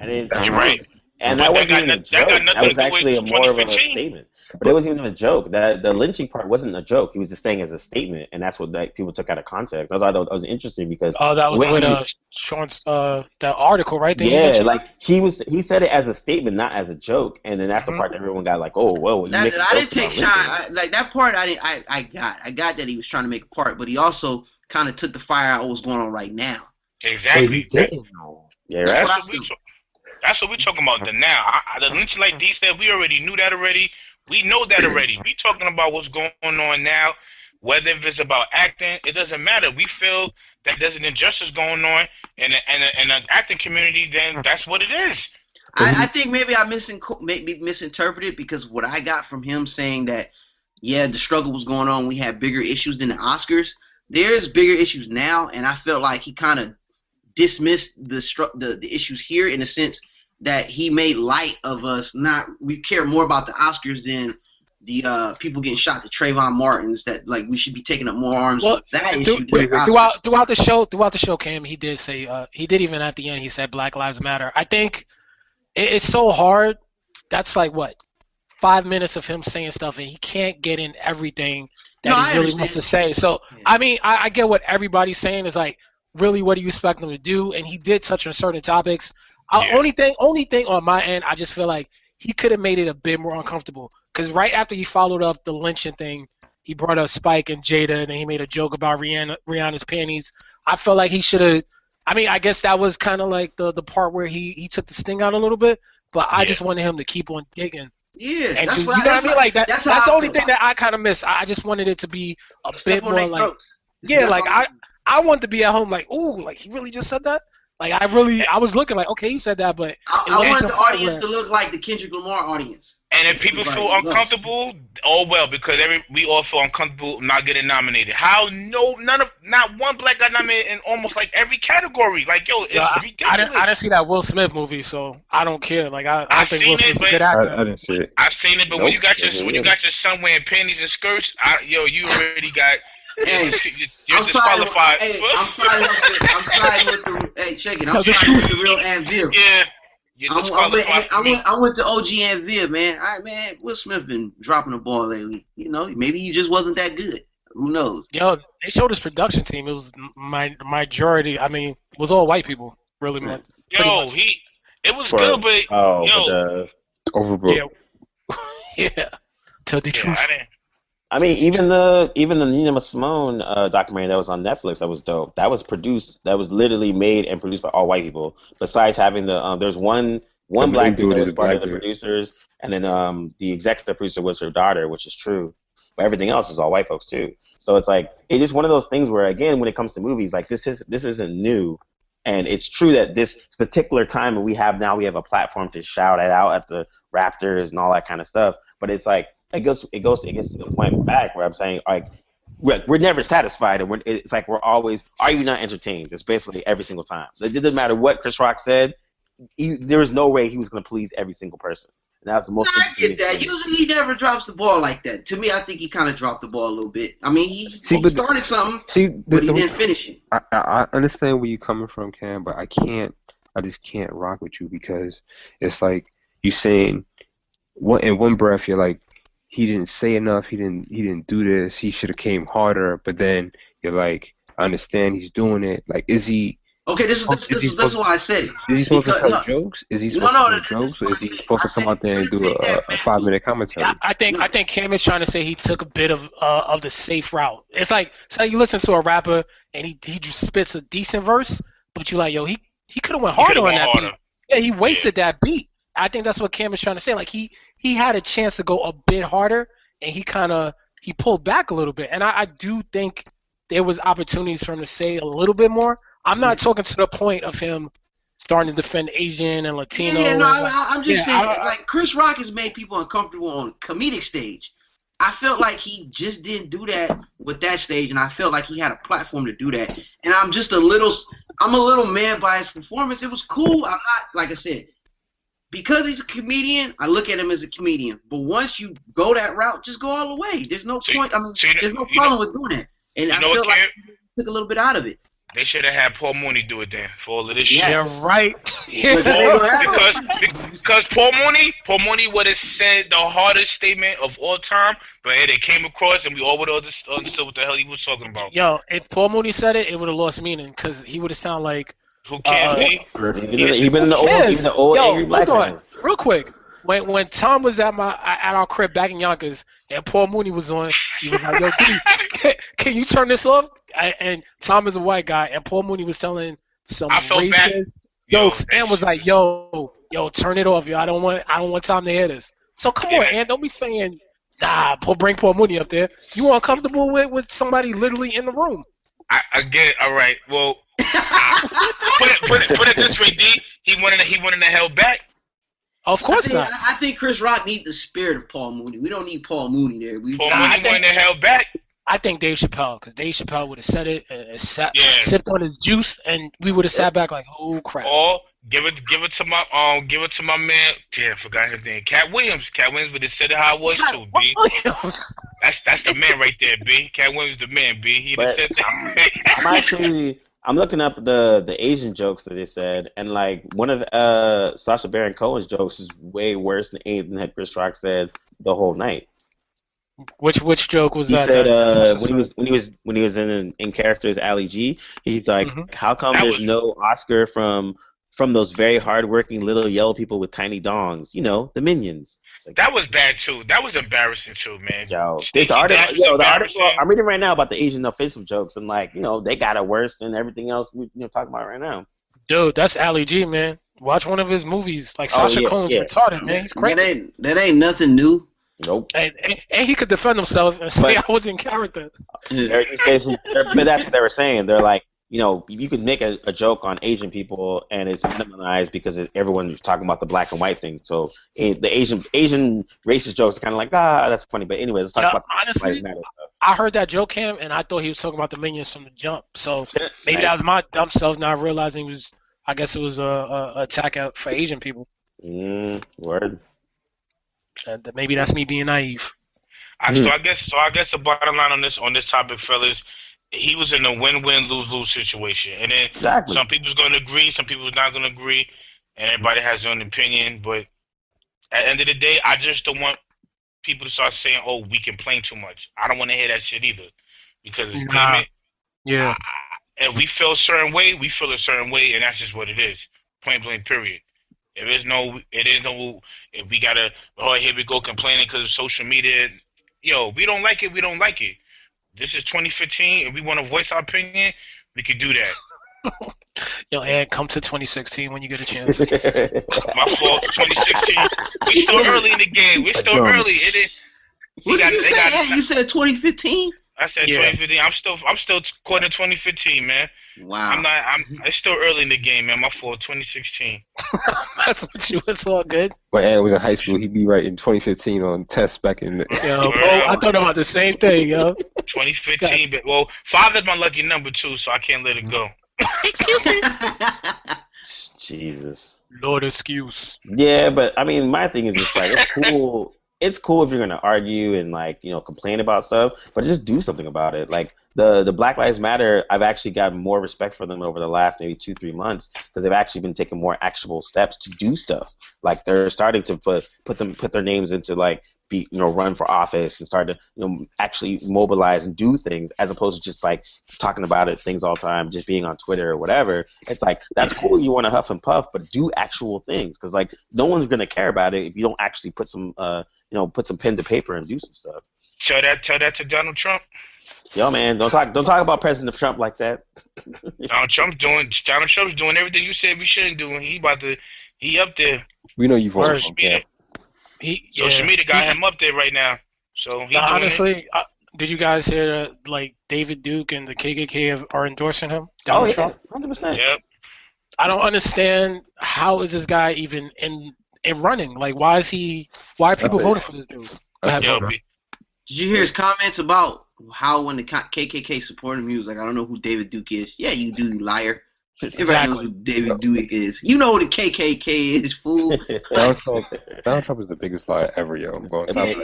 And it, That's You're right. And that that wasn't got even a no- that That, was actually a more of a statement. But it wasn't even a joke. That the lynching part wasn't a joke. He was just saying as a statement, and that's what like, people took out of context. I thought that was interesting because Oh, that was when with he- uh Shaun's uh the article, right? that yeah, like he was he said it as a statement, not as a joke, and then that's Mhm. the part that everyone got like, oh, whoa, you That, I didn't take about shine. I, like that part, I didn't. I, I got. I got that he was trying to make a part, but he also kind of took the fire out of what's going on right now. Exactly. That- Yeah, That's right. what I That's what, we, that's what we're talking about. The now, I, I- the lynching like D said, we already knew that already. We know that already. We talking about what's going on now. Whether if it's about acting, it doesn't matter. We feel that there's an injustice going on in the acting community. Then that's what it is. I, I think maybe I misin- maybe misinterpreted because what I got from him saying that, yeah, the struggle was going on. We had bigger issues than the Oscars. There's bigger issues now, and I felt like he kind of dismissed the, stru- the the issues here in a sense that he made light of us. Not we care more about the Oscars than the uh, people getting shot to Trayvon Martins. That like we should be taking up more arms Well, with that issue. through- throughout throughout the show, throughout the show, Cam, he did say uh, he did even at the end. He said Black Lives Matter. I think it, it's so hard. That's like what five minutes of him saying stuff, and he can't get in everything that No, he really wants to say. So Yeah. I mean, I, I get what everybody's saying is like, really, what do you expect him to do? And he did touch on certain topics. Yeah. only thing, only thing on my end, I just feel like he could have made it a bit more uncomfortable. Because right after he followed up the lynching thing, he brought up Spike and Jada, and then he made a joke about Rihanna, Rihanna's panties. I felt like he should have. I mean, I guess that was kind of like the the part where he he took the sting out a little bit. But I Yeah. just wanted him to keep on digging. yeah, And that's to- what you know I, what I mean? Like that. that's That's, the only feel. thing that I kind of miss. I just wanted it to be a Step bit on more like. throats. Yeah, That's like I I want to be at home like, ooh, like he really just said that. Like I really, I was looking like, okay, he said that, but I, it I wanted the the audience where- to look like the Kendrick Lamar audience. And if people feel yes. uncomfortable, oh well, because every we all feel uncomfortable not getting nominated. How no none of not one black guy nominated in almost like every category. Like yo, it's Yeah, I, ridiculous. I didn't, I didn't see that Will Smith movie, so I don't care. Like I, I I've think seen Will it, Smith's but- good I. I didn't see it. I've seen it, but when you got your never when you got your son wearing panties and skirts, I, yo, you already got Hey, you're, you're I'm siding. With, disqualified. hey, I'm sorry. I'm siding with the. Check it. I'm Tell the siding with the real Anvil. yeah, I'm, I'm, with, I'm, me. with, I'm with the OG Anvil, man. All right, man. Will Smith been dropping the ball lately. You know, maybe he just wasn't that good. Who knows? Yo, they showed his production team. It was my majority. I mean, it was all white people, really, man. Yo, much. he it was For- good, but Oh, Yo. but the, Overbrook. Yeah, yeah. Tell the yeah, truth. I didn't. I mean, even the even the Nina Simone uh, documentary that was on Netflix that was dope. That was produced. That was literally made and produced by all white people. Besides having the um, there's one one The black dude that was part of the dude. producers, and then um, the executive producer was her daughter, which is true. But everything else is all white folks too. So it's like it's just one of those things where again, when it comes to movies, like this is this isn't new. And it's true that this particular time that we have now, we have a platform to shout it out at the Raptors and all that kind of stuff. But it's like it goes, it goes, it gets to the point back where I'm saying like we're, we're never satisfied, and we're, it's like we're always, are you not entertained? It's basically every single time. So it didn't matter what Chris Rock said. He, there was no way he was going to please every single person. And that was the most. I get that. thing. Usually he never drops the ball like that. To me, I think he kind of dropped the ball a little bit. I mean, he, See, he but- started something, See, the, but he the- didn't finish it. I, I I understand where you're coming from, Cam, but I can't. I just can't rock with you because it's like you saying one in one breath you're like he didn't say enough, he didn't he didn't do this, he should have came harder, but then you're like I understand he's doing it. Like is he Okay, this is this, is this, is this is why I said it. is he supposed Because- to tell no. jokes? Is he supposed no, to that- tell jokes? Or is he supposed I to come said out there and do a, a five minute commentary? I, I think I think Cam is trying to say he took a bit of uh, of the safe route. It's like say you listen to a rapper and he he just spits a decent verse, but you're like yo he he could have went harder on that harder. beat. Yeah, he wasted that beat. I think that's what Cam is trying to say. Like he he had a chance to go a bit harder, and he kind of he pulled back a little bit. And I, I do think there was opportunities for him to say a little bit more. I'm not talking to the point of him starting to defend Asian and Latino. Yeah, yeah, no, like- I, I'm just Yeah, saying, I- like Chris Rock has made people uncomfortable on comedic stage. I felt like he just didn't do that with that stage, and I felt like he had a platform to do that. And I'm just a little, I'm a little mad by his performance. It was cool. I'm not, like I said, because he's a comedian, I look at him as a comedian. But once you go that route, just go all the way. There's no So point. I mean, so you know- there's no you know- problem with doing that. And I feel like Cam? took a little bit out of it. They should have had Paul Mooney do it then for all of this Yes. shit. Yeah, right. But they Paul- don't have it. because because Paul Mooney, Paul Mooney would have said the hardest statement of all time, but it came across and we all would have understood what the hell he was talking about. Yo, if Paul Mooney said it, it would have lost meaning because he would have sounded like. Who cares, Uh, B? He been in the- he been in the old, Yes. he the old Yo, angry black look on, man. real quick. When when Tom was at my at our crib back in Yonkers and Paul Mooney was on, he was like, "Yo, D, can you turn this off?" I, and Tom is a white guy, and Paul Mooney was telling some racist bad. Yo, jokes, and was like, "Yo, yo, turn it off, yo. I don't want I don't want Tom to hear this." So come on, and don't be saying, "Nah, Paul, bring Paul Mooney up there." You uncomfortable with with somebody literally in the room? I, again, all right. Well, put it, put it put it this way, D. He wanted he wanted to held back. Of I course think, not. I think Chris Rock need the spirit of Paul Mooney. We don't need Paul Mooney there. We Paul Nah, I Mooney wanted to held back. I think Dave Chappelle, because Dave Chappelle would have said it and, and sat, Yeah. sipped on his juice, and we would have sat back like, "Oh crap!" Or give it give it to my um give it to my man. Damn, forgot his name. Katt Williams. Katt Williams would have said it how it was too, B. Williams. That's that's the man right there, B. Katt Williams the man, B. He'd have But said I'm actually I'm looking up the the Asian jokes that they said, and like one of uh Sacha Baron Cohen's jokes is way worse than anything that Chris Rock said the whole night. Which which joke was He that? said uh, when he was when he was when he was in in character as Ali G, he's like, Mhm. how come That there's was- no Oscar from from those very hardworking little yellow people with tiny dongs? You know, the minions. Like, that was bad too. That was embarrassing too, man. Yo, Stacey this article, yo, the article. I'm reading right now about the Asian offensive jokes, and like, you know, they got it worse than everything else we, you know, talking about right now. dude, that's Ali G, man. Watch one of his movies. Like Oh, Sacha yeah, Cohen's yeah. retarded, man. He's that crazy. ain't that ain't nothing new. Nope. And, and, and he could defend himself and say But- I was in character. They're just basically, they're, but that's what they were saying. They're like, you know, you could make a, a joke on Asian people and it's minimized because it, everyone's talking about the black and white thing. So eh, the Asian Asian racist jokes are kind of like, ah, that's funny. But anyways, let's talk Yeah, about honestly, Black Lives Matter I heard that joke, Cam, and I thought he was talking about the minions from the jump. So maybe Nice. that was my dumb self not realizing it was. I guess it was a, a, a attack out for Asian people, Mm, word. and maybe that's me being naive. I, Hmm. so I guess so. I guess the bottom line on this on this topic, fellas, he was in a win-win, lose-lose situation, and then Exactly. some people's going to agree, some people's not going to agree, and everybody has their own opinion. But at the end of the day, I just don't want people to start saying, "Oh, we complain too much." I don't want to hear that shit either, because Nah. damn it, Yeah. if we feel a certain way, we feel a certain way, and that's just what it is. Point blank, period. If there's no, it is no. If we gotta, oh, here we go complaining because of social media. Yo, we don't like it. We don't like it. This is 2015. and we want to voice our opinion, we can do that. Yo, and come to 2016 when you get a chance. My fault. 2016. We still early in the game. We're still early. It is. What We did you They say? got. Yeah, you said 2015. I said Yeah. 2015. I'm still. I'm still quoting 2015, man. Wow. I'm not. I'm. It's still early in the game, man. My fault. 2016. that's what you. It's all good. When Ant was in high school, he'd be writing 2015 on tests back in. The, Yo, bro, I thought about the same thing, yo. 2015. But well, five is my lucky number too, so I can't let it go. Excuse me. Jesus. Lord excuse. Yeah, but I mean, my thing is just like it's cool. It's cool if you're gonna argue and like you know complain about stuff, but just do something about it. Like the the Black Lives Matter, I've actually gotten more respect for them over the last maybe two three months because they've actually been taking more actionable steps to do stuff. Like they're starting to put put them put their names into like be you know run for office and start to you know actually mobilize and do things as opposed to just like talking about it things all the time, just being on Twitter or whatever. It's like that's cool. You want to huff and puff, but do actual things because like no one's gonna care about it if you don't actually put some uh you know put some pen to paper and do some stuff. Tell that. Tell that to Donald Trump. Yo, man, don't talk don't talk about President Trump like that. Donald Trump's doing. Donald Trump's doing everything you said we shouldn't do, and he about to. He up there. we know you voted Word. for him, Cam. He, Social yeah. media got him up there right now. So he Nah, doing it. honestly, uh, did you guys hear that, like David Duke and the KKK have, are endorsing him? Oh Donald yeah, Trump. hundred percent. Yep. I don't understand how is this guy even in in running? Like, why is he? Why are people That's voting for this dude? Ahead, Yo, Did you hear his comments about how when the KKK supported him, he was like, I don't know who David Duke is. Yeah, you do, you liar. Everybody knows who David Duke is. You know who the KKK is, fool. Donald Trump, Donald Trump is the biggest liar ever, yo. I'm going to Yeah,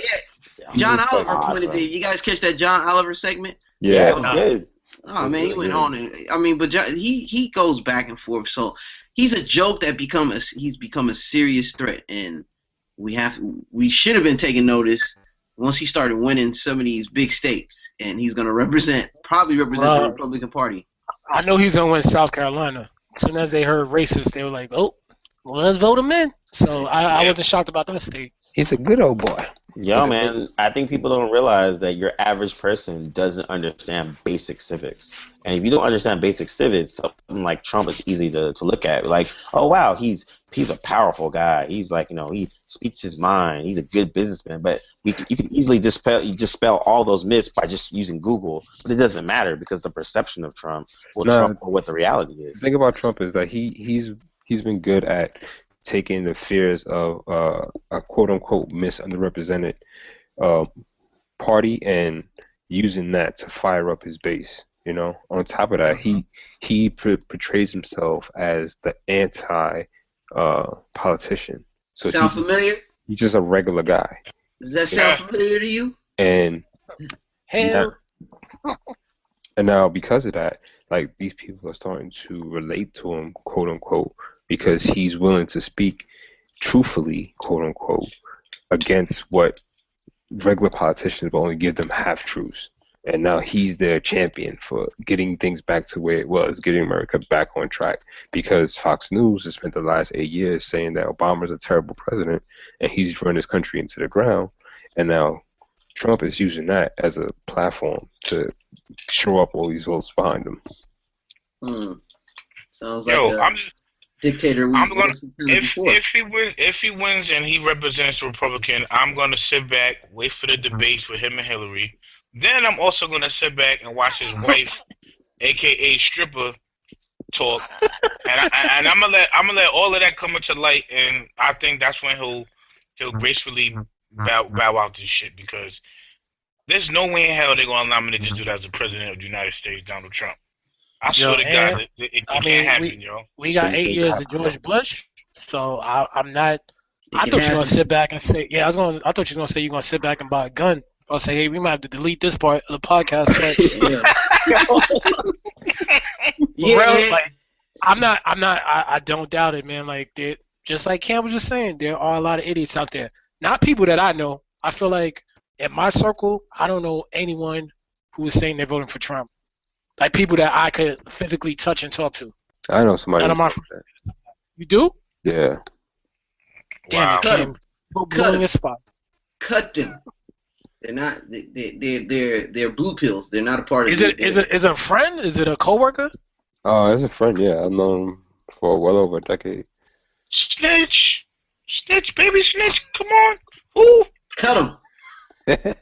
yeah. John Oliver awesome. pointed there. You guys catch that John Oliver segment? yeah, Yeah, it. Oh man, he went Yeah. on. And, I mean, but John, he he goes back and forth. So he's a joke that become a he's become a serious threat, and we have we should have been taking notice once he started winning some of these big states, and he's going to represent probably represent the Republican Party. I know he's gonna win South Carolina. As soon as they heard racist, they were like, "Oh, well, let's vote him in." So I, I Yeah. wasn't shocked about that state. he's a good old boy. Yo, man, I think people don't realize that your average person doesn't understand basic civics. And if you don't understand basic civics, something like Trump is easy to, to look at. Like, oh wow, he's he's a powerful guy. He's like, you know, he speaks his mind. He's a good businessman. But we you can easily dispel you dispel all those myths by just using Google. But it doesn't matter because the perception of Trump will No. trump what the reality is. The thing about Trump is that he he's he's been good at taking the fears of uh, a quote unquote misunderrepresented uh, party and using that to fire up his base. You know, on top of that, he he p- portrays himself as the anti uh, politician. So sound he's, familiar? he's just a regular guy, Does that sound Yeah. familiar to you? and Hell, And now, because of that, like these people are starting to relate to him, quote unquote, because he's willing to speak truthfully, quote unquote, against what regular politicians will only give them half truths. And now he's their champion for getting things back to where it was, getting America back on track. Because Fox News has spent the last eight years saying that Obama's a terrible president and he's run his country into the ground. And now Trump is using that as a platform to show up all these votes behind him. Hmm. Sounds Yo, like a I'm dictator we I'm gonna- if if he wins if he wins and he represents the Republican, I'm gonna sit back, wait for the debates with him and Hillary. Then I'm also gonna sit back and watch his wife, aka stripper, talk, and I, and I'm gonna let I'm gonna let all of that come into light, and I think that's when he'll he'll gracefully bow bow out this shit because there's no way in hell they're gonna allow me to just do that as the president of the United States, Donald Trump. I Yo, swear to God, it, it, it I can't mean, happen, we- yo. we got eight years of George Bush, so I, I'm not. It I can thought you were gonna sit back and say, yeah, I was gonna. I thought you were gonna say you're gonna sit back and buy a gun. I'll say, hey, we might have to delete this part of the podcast. But yeah, Bro, yeah. like, I'm not. I'm not. I, I don't doubt it, man. Like, there- just like Cam was just saying, there are a lot of idiots out there. Not people that I know. I feel like in my circle, I don't know anyone who is saying they're voting for Trump. Like people that I could physically touch and talk to. I know somebody. None of who's my- like. You do? Yeah. Damn Wow. it, Cut Cam. him. Cut blue him. your spot. cut them. They're not. They, they, they're they're they're blue pills. They're not a part of Is it is it is it a friend? Is it a coworker? Oh, it's a friend, yeah. I've known him for well over a decade. Snitch, snitch, baby, snitch. Come on. Ooh. cut them?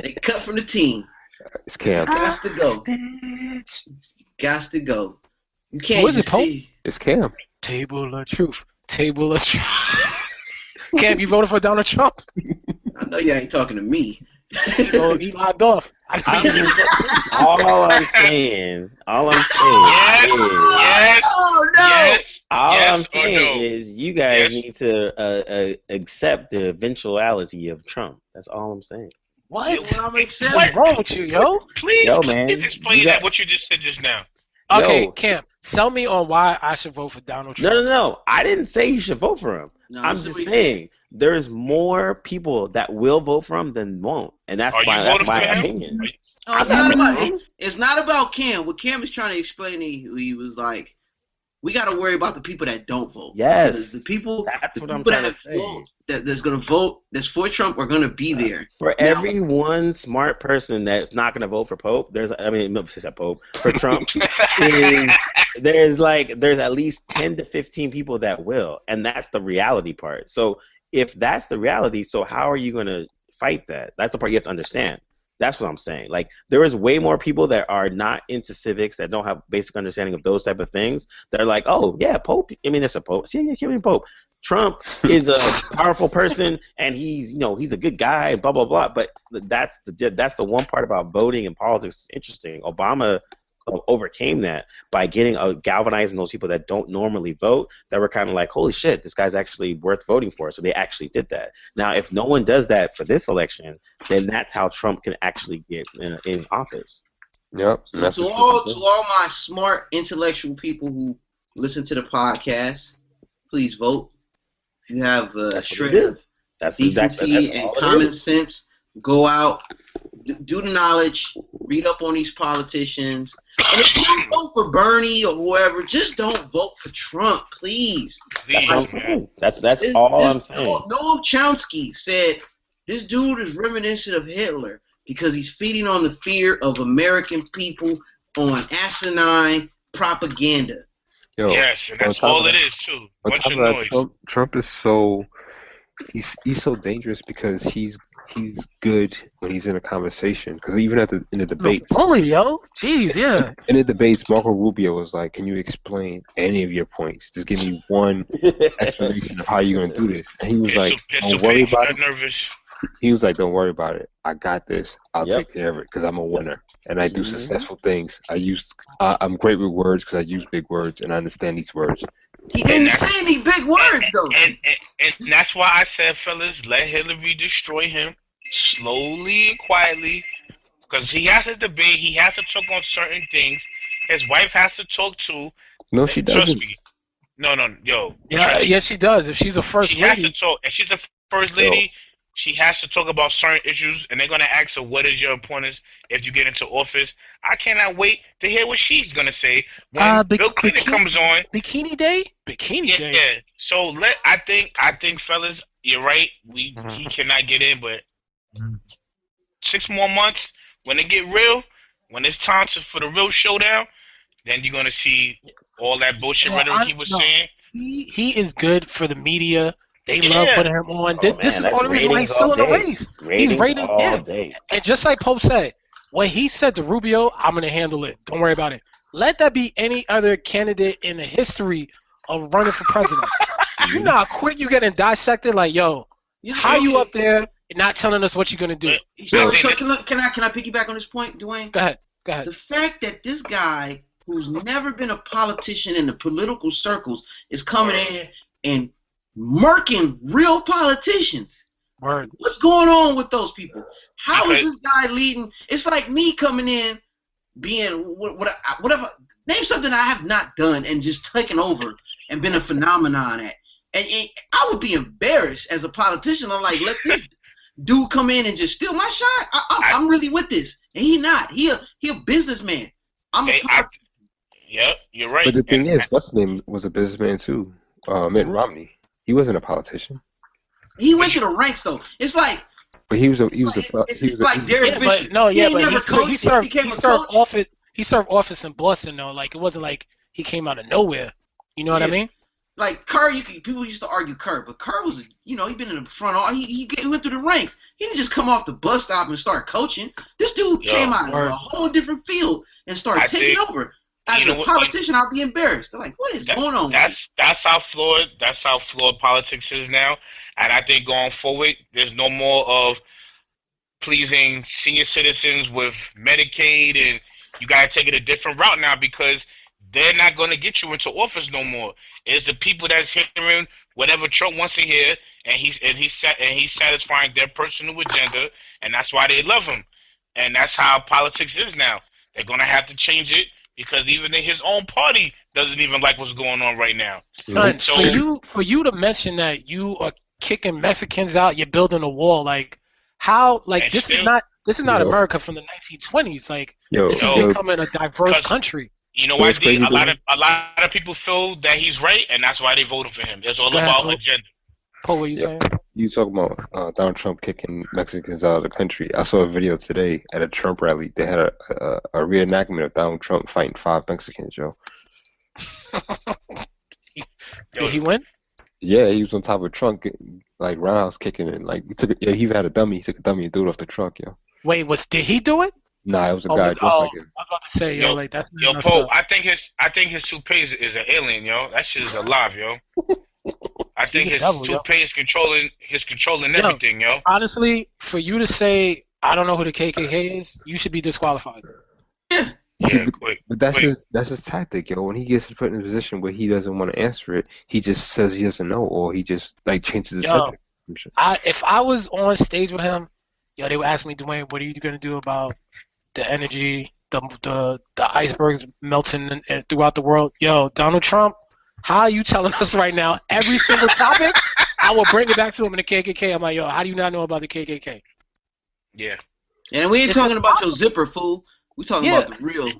They cut from the team. Cam. Got to go. Got to go. You can't Who is it, Pope? say- It's Cam. Table of truth. Table of truth. Cam, you voted for Donald Trump? I know you ain't talking to me. So he locked off. I I'm know just- all I'm saying, all I'm Yes, saying is, yes, oh no! yes. all Yes I'm saying no? is, you guys Yes. need to uh, uh, accept the eventuality of Trump. That's all I'm saying. What? Yeah, well, I'm accepting. What's wrong with you, yo? Please, Yo, please man, explain got- that what you just said just now. Okay, Yo. Cam, tell me on why I should vote for Donald No, Trump. no, no. No. I didn't say you should vote for him. No, I'm just what he saying there's more people that will vote for him than won't, and that's Are my that's my opinion. Are you- said. No, it's not not about. It's not about Cam. What Cam is trying to explain, he, he was like, we got to worry about the people that don't vote. Yes. Because the people, That's the what I'm that trying have to say. vote, that, that's going to vote, that's for Trump, are going to be uh, there. For Now- every one smart person that's not going to vote for Pope, there's I mean, no, not Pope for Trump is there's like there's at least ten to fifteen people that will, and that's the reality part. So if that's the reality, so how are you going to fight that? That's the part you have to understand. That's what I'm saying. Like there is way more people that are not into civics that don't have basic understanding of those type of things. They're like, oh yeah, Pope. I mean, it's a Pope. Yeah, yeah, me Pope. Trump is a powerful person and he's you know he's a good guy blah blah blah but that's the that's the one part about voting and politics interesting obama overcame that by getting uh, galvanizing those people that don't normally vote. That were kind of like, holy shit, this guy's actually worth voting for. So they actually did that. Now, if no one does that for this election, then that's how Trump can actually get in, in office. Yep. and that's to all to all my smart intellectual people who listen to the podcast, please vote. If you have a That's what shred of is. That's exactly decency that's and common sense, go out, do the knowledge, read up on these politicians. And if you don't vote for Bernie or whoever, just don't vote for Trump, please. That's, Please, all Like, I'm saying. that's that's This- all I'm saying. Noam Chomsky said this dude is reminiscent of Hitler because he's feeding on the fear of American people on asinine propaganda. Yo, yes, and that's all of it that- is too. on Bunch top of of that, noise. Trump, Trump is so he's he's so dangerous because he's he's good when he's in a conversation. Because even at the in the debates, Bully, yo. Jeez, yeah. in the debates, Marco Rubio was like, "Can you explain any of your points? Just give me one explanation of how you're gonna do this." And he was It's like, so, it's "Don't so worry about it." nervous. He was like, "Don't worry about it. I got this. I'll Yep. take care of it because I'm a winner and I do Mhm. successful things. I use uh, I'm great with words because I use big words and I understand these words." He didn't say any big words though. And, and and that's why I said, fellas, let Hillary destroy him slowly and quietly, because he has to debate. He has to talk on certain things. His wife has to talk too. No, she doesn't. Trust me. No, no, yo. Yeah, trust me. yeah, she does. If she's a first she has to talk, and she's the first lady. She has to talk about certain issues, and they're gonna ask her, "What is your opponents if you get into office?" I cannot wait to hear what she's gonna say when Uh, bec- Bill Clinton bikini- comes on. Bikini Day? Bikini Yeah, Day. yeah. So let I think I think fellas, you're right. We Mm-hmm. he cannot get in, but six more months when it get real, when it's time to, for the real showdown, then you're gonna see all that bullshit Yeah, rhetoric I- he was no. saying. He, he is good for the media. They Yeah. love putting him on. Oh, Th- man, this is the that's only reason why he's ratings still in the race. Ratings rated all yeah. day. And just like Pope said, when he said to Rubio, I'm going to handle it. Don't worry about it. Let that be any other candidate in the history of running for president. you know how quick you getting dissected? Like, yo, how you up there and not telling us what you're going to do? So, I so can, I, can I can I piggyback on this point, Dwayne? Go ahead. Go ahead. The fact that this guy, who's never been a politician in the political circles, is coming in and murking real politicians. Word. What's going on with those people? How is Because- this guy leading? It's like me coming in, being what, what, whatever. Name something I have not done and just taken over and been a phenomenon at. And, and I would be embarrassed as a politician. I'm like, let this dude come in and just steal my shot. I, I, I'm really with this, and he not. He a he a businessman. I'm a Hey, I, politician. yep, you're right. But the thing And- is, what's his name was a businessman too. Uh, Mitt Romney. He wasn't a politician, He went to the ranks though. It's like but he was a he was a it's he was a, like Derek Yeah, Fisher. no, he yeah, ain't but never he, coached. he He, served, became he a served coach. office. He served office in Boston though. Like it wasn't like he came out of nowhere. You know what I mean? like Kerr, you can, people used to argue Kerr, but Kerr was, you know, he been in the front. All he, he he went through the ranks. He didn't just come off the bus stop and start coaching. This dude Yo, came out of a whole different field and started I taking think- over. As you know a politician, I'll be embarrassed. They're like, what is That- going on? That's that's how flawed that's how flawed politics is now. And I think going forward, there's no more of pleasing senior citizens with Medicaid, and you gotta take it a different route now because they're not going to get you into office no more. It's the people that's hearing whatever Trump wants to hear, and he's and he's and he's satisfying their personal agenda, and that's why they love him. And that's how politics is now. They're going to have to change it because even in his own party doesn't even like what's going on right now. Mm-hmm. Son, So- for you for you to mention that you are kicking Mexicans out, you're building a wall. Like how? Like this still- is not this is not Yo. America from the 1920s. Like yo, this is Yo. yo, becoming a diverse country. You know Well, why? it's D? A lot dude. of a lot of people feel that he's right, and that's why they voted for him. It's all Go ahead, about Paul. agenda. Paul, what you Yeah. saying? You talking about uh, Donald Trump kicking Mexicans out of the country. I saw a video today at a Trump rally. They had a a, a reenactment of Donald Trump fighting five Mexicans, yo. Yo, Did he win? Yeah, he was on top of a trunk, like roundhouse kicking it. Like he took, a, yeah, he had a dummy. He took a dummy and threw it off the truck, yo. Wait, was did he do it? Nah, it was a Oh, guy was- dressed oh, like him. I was about to say, yo, Yo, like that's Yo, messed Poe. I think his I think his toupee is, is an alien, yo. That shit is alive, yo. I think the his devil, yo. is controlling his controlling Yo. everything, yo. Honestly, for you to say I don't know who the KKK is, you should be disqualified. Yeah, See, but, quick. but that's quick. his that's his tactic, yo. When he gets put in a position where he doesn't want to answer it, he just says he doesn't know, or he just like changes the Yo. subject. and. I if I was on stage with him, yo, they would ask me, Dwayne, what are you gonna do about the energy, the the the icebergs melting in, in- throughout the world? Yo, Donald Trump, how are you telling us right now every single topic? I will bring it back to him in the KKK. I'm like, yo, how do you not know about the KKK? Yeah. And we ain't It's talking about your zipper, fool. We talking Yeah. about the real.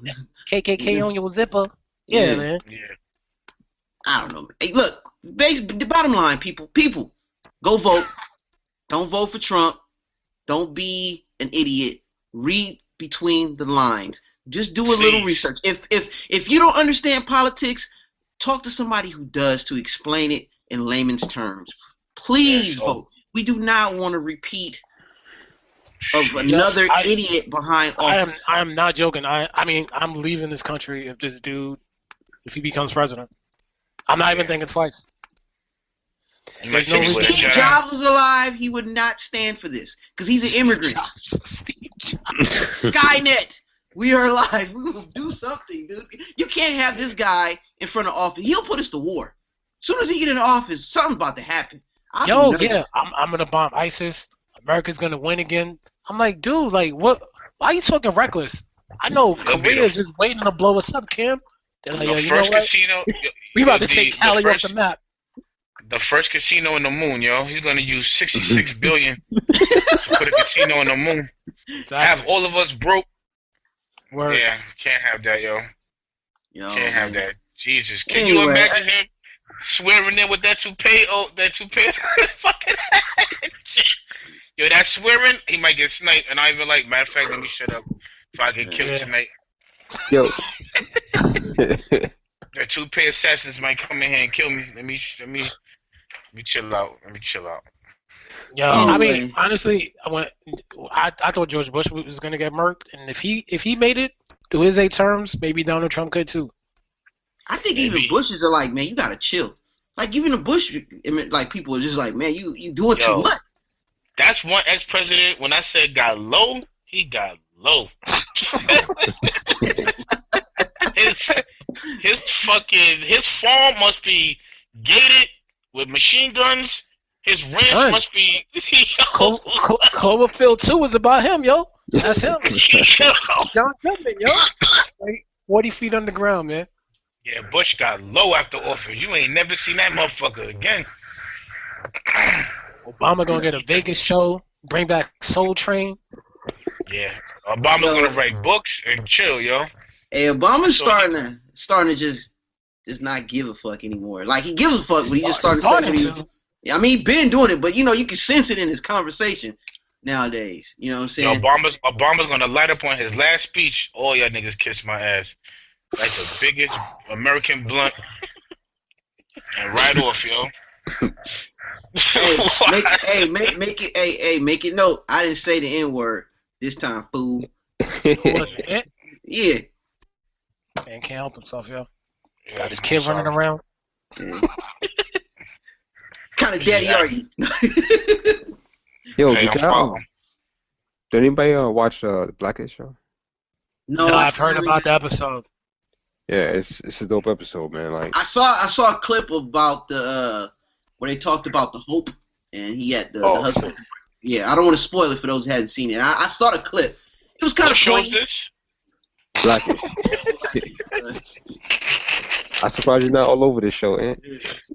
KKK Yeah. on your zipper. Yeah, Yeah. man. Yeah. I don't know. Hey, look, base, the bottom line, people, people, go vote. Don't vote for Trump. Don't be an idiot. Read between the lines. Just do a little research. If if if you don't understand politics, talk to somebody who does to explain it in layman's terms. Please Yes, vote. We do not want to repeat of another I- idiot behind I am office. I am not joking. I I mean I'm leaving this country if this dude if he becomes president. I'm not even thinking twice. There's no think if Steve. Jobs was alive, he would not stand for this because he's an immigrant. Steve Skynet, we are alive. We will do something, dude. You can't have this guy in front of office. He'll put us to war. As soon as he get in office, something's about to happen. I'll Yo, nervous. yeah, I'm I'm gonna bomb ISIS. America's gonna win again. I'm like, dude, like what? Why are you talking reckless? I know It'll be Korea's just waiting to blow us up, Kim. They're like, The yo, you know first what? casino. We about to the- take the Cali off the map. the first casino in the moon, yo. He's gonna use sixty-six billion to put a casino in the moon. Have all of us broke. Word. Yeah, can't have that, yo. Yo, Can't have that. Jesus, can you imagine him swearing in with that toupee? Oh, that toupee. Fucking. yo, that swearing, he might get sniped. And I even like. Matter of fact, let me shut up. If I get killed Yeah. tonight, Yo, the toupee assassins might come in here and kill me. Let me, let me, let me chill out. Let me chill out. Yo, I mean, Anyway. honestly, I went. I, I thought George Bush was gonna get murked, and if he if he made it through his eight terms, maybe Donald Trump could too. I think Maybe. even Bushes are like, man, you gotta chill. Like even the Bush, like people are just like, man, you you doing Yo. too much. That's one ex-president. When I said got low, he got low. his his fucking his farm must be gated with machine guns. His ranch Son. must be. Clo- Clo- Cloverfield two is about him, yo. That's him. John Goodman, yo. Like, Forty feet underground, man. yeah, Bush got low after office. You ain't never seen that motherfucker again. Obama gonna get a Vegas show. Bring back Soul Train. Yeah, Obama's gonna write books and chill, yo. Hey, Obama's So- starting to starting to just just not give a fuck anymore. Like he gives a fuck, but he just starting to say what he. To. Yeah, I mean, he been doing it, but you know, you can sense it in his conversation nowadays. You know what I'm Yo, saying? Obama's Obama's gonna light up on his last speech. All y'all niggas kiss my ass. Like the biggest American blunt. And right off, yo. hey, make, hey, make, make it, hey, hey, make it note. I didn't say the N word this time, fool. Who was it? Yeah. Man can't help himself, yo. Yeah, Got his kid running around. yeah. Kind of daddy Yeah. are you? yo, Hey, did I'm y'all? Did anybody uh, watch uh, the Blackish show? no, No, I I've heard saw- about the episode. Yeah, it's it's a dope episode, man. Like, I saw I saw a clip about the uh, where they talked about the hope, and he had the, the Oh. husband. Yeah, I don't want to spoil it for those who hadn't seen it. I, I saw the clip. It was kind What of show is poignant. this? Blackish. I'm surprised you're not all over this show, eh?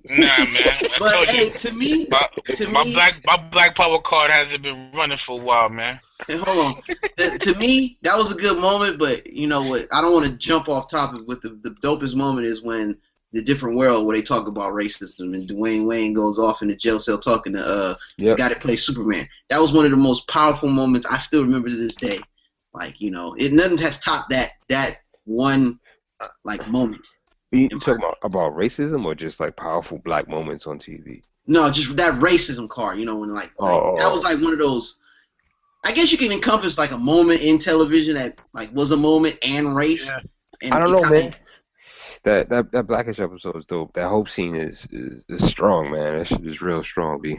Nah, man. But hey, you. to me, My, to my me- black my black power card hasn't been running for a while, man. Hold on. Uh, to me, that was a good moment, but you know what? I don't want to jump off topic. With the, the dopest moment is when the different world where they talk about racism and Dwayne Wayne goes off in the jail cell talking to uh the Yep. guy that plays Superman. That was one of the most powerful moments I still remember to this day. Like you know, it nothing has topped that that one like moment. You talking about, about racism or just like powerful black moments on TV? No, just that racism card. You know, when like, like Oh. that was like one of those. I guess you can encompass like a moment in television that like was a moment and race. Yeah. And I don't know, kinda- man. That that that Blackish episode is dope. That hope scene is is, is strong, man. That shit is real strong, b.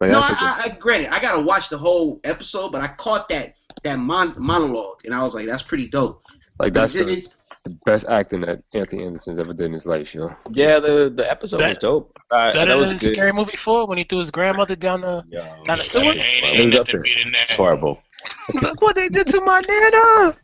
Like No, I, like a- I, I, I granted, I gotta watch the whole episode, but I caught that that mon- monologue, and I was like, that's pretty dope. Like that's It- the, it- the best acting that Anthony Anderson's ever did in his life, yo. Yeah, the the episode was dope. Uh, Better that was than good. Scary Movie Four when he threw his grandmother down the. Yo, Down the sewer? ain't, It ain't was up there. better than that. It's horrible. Look what they did to my nana.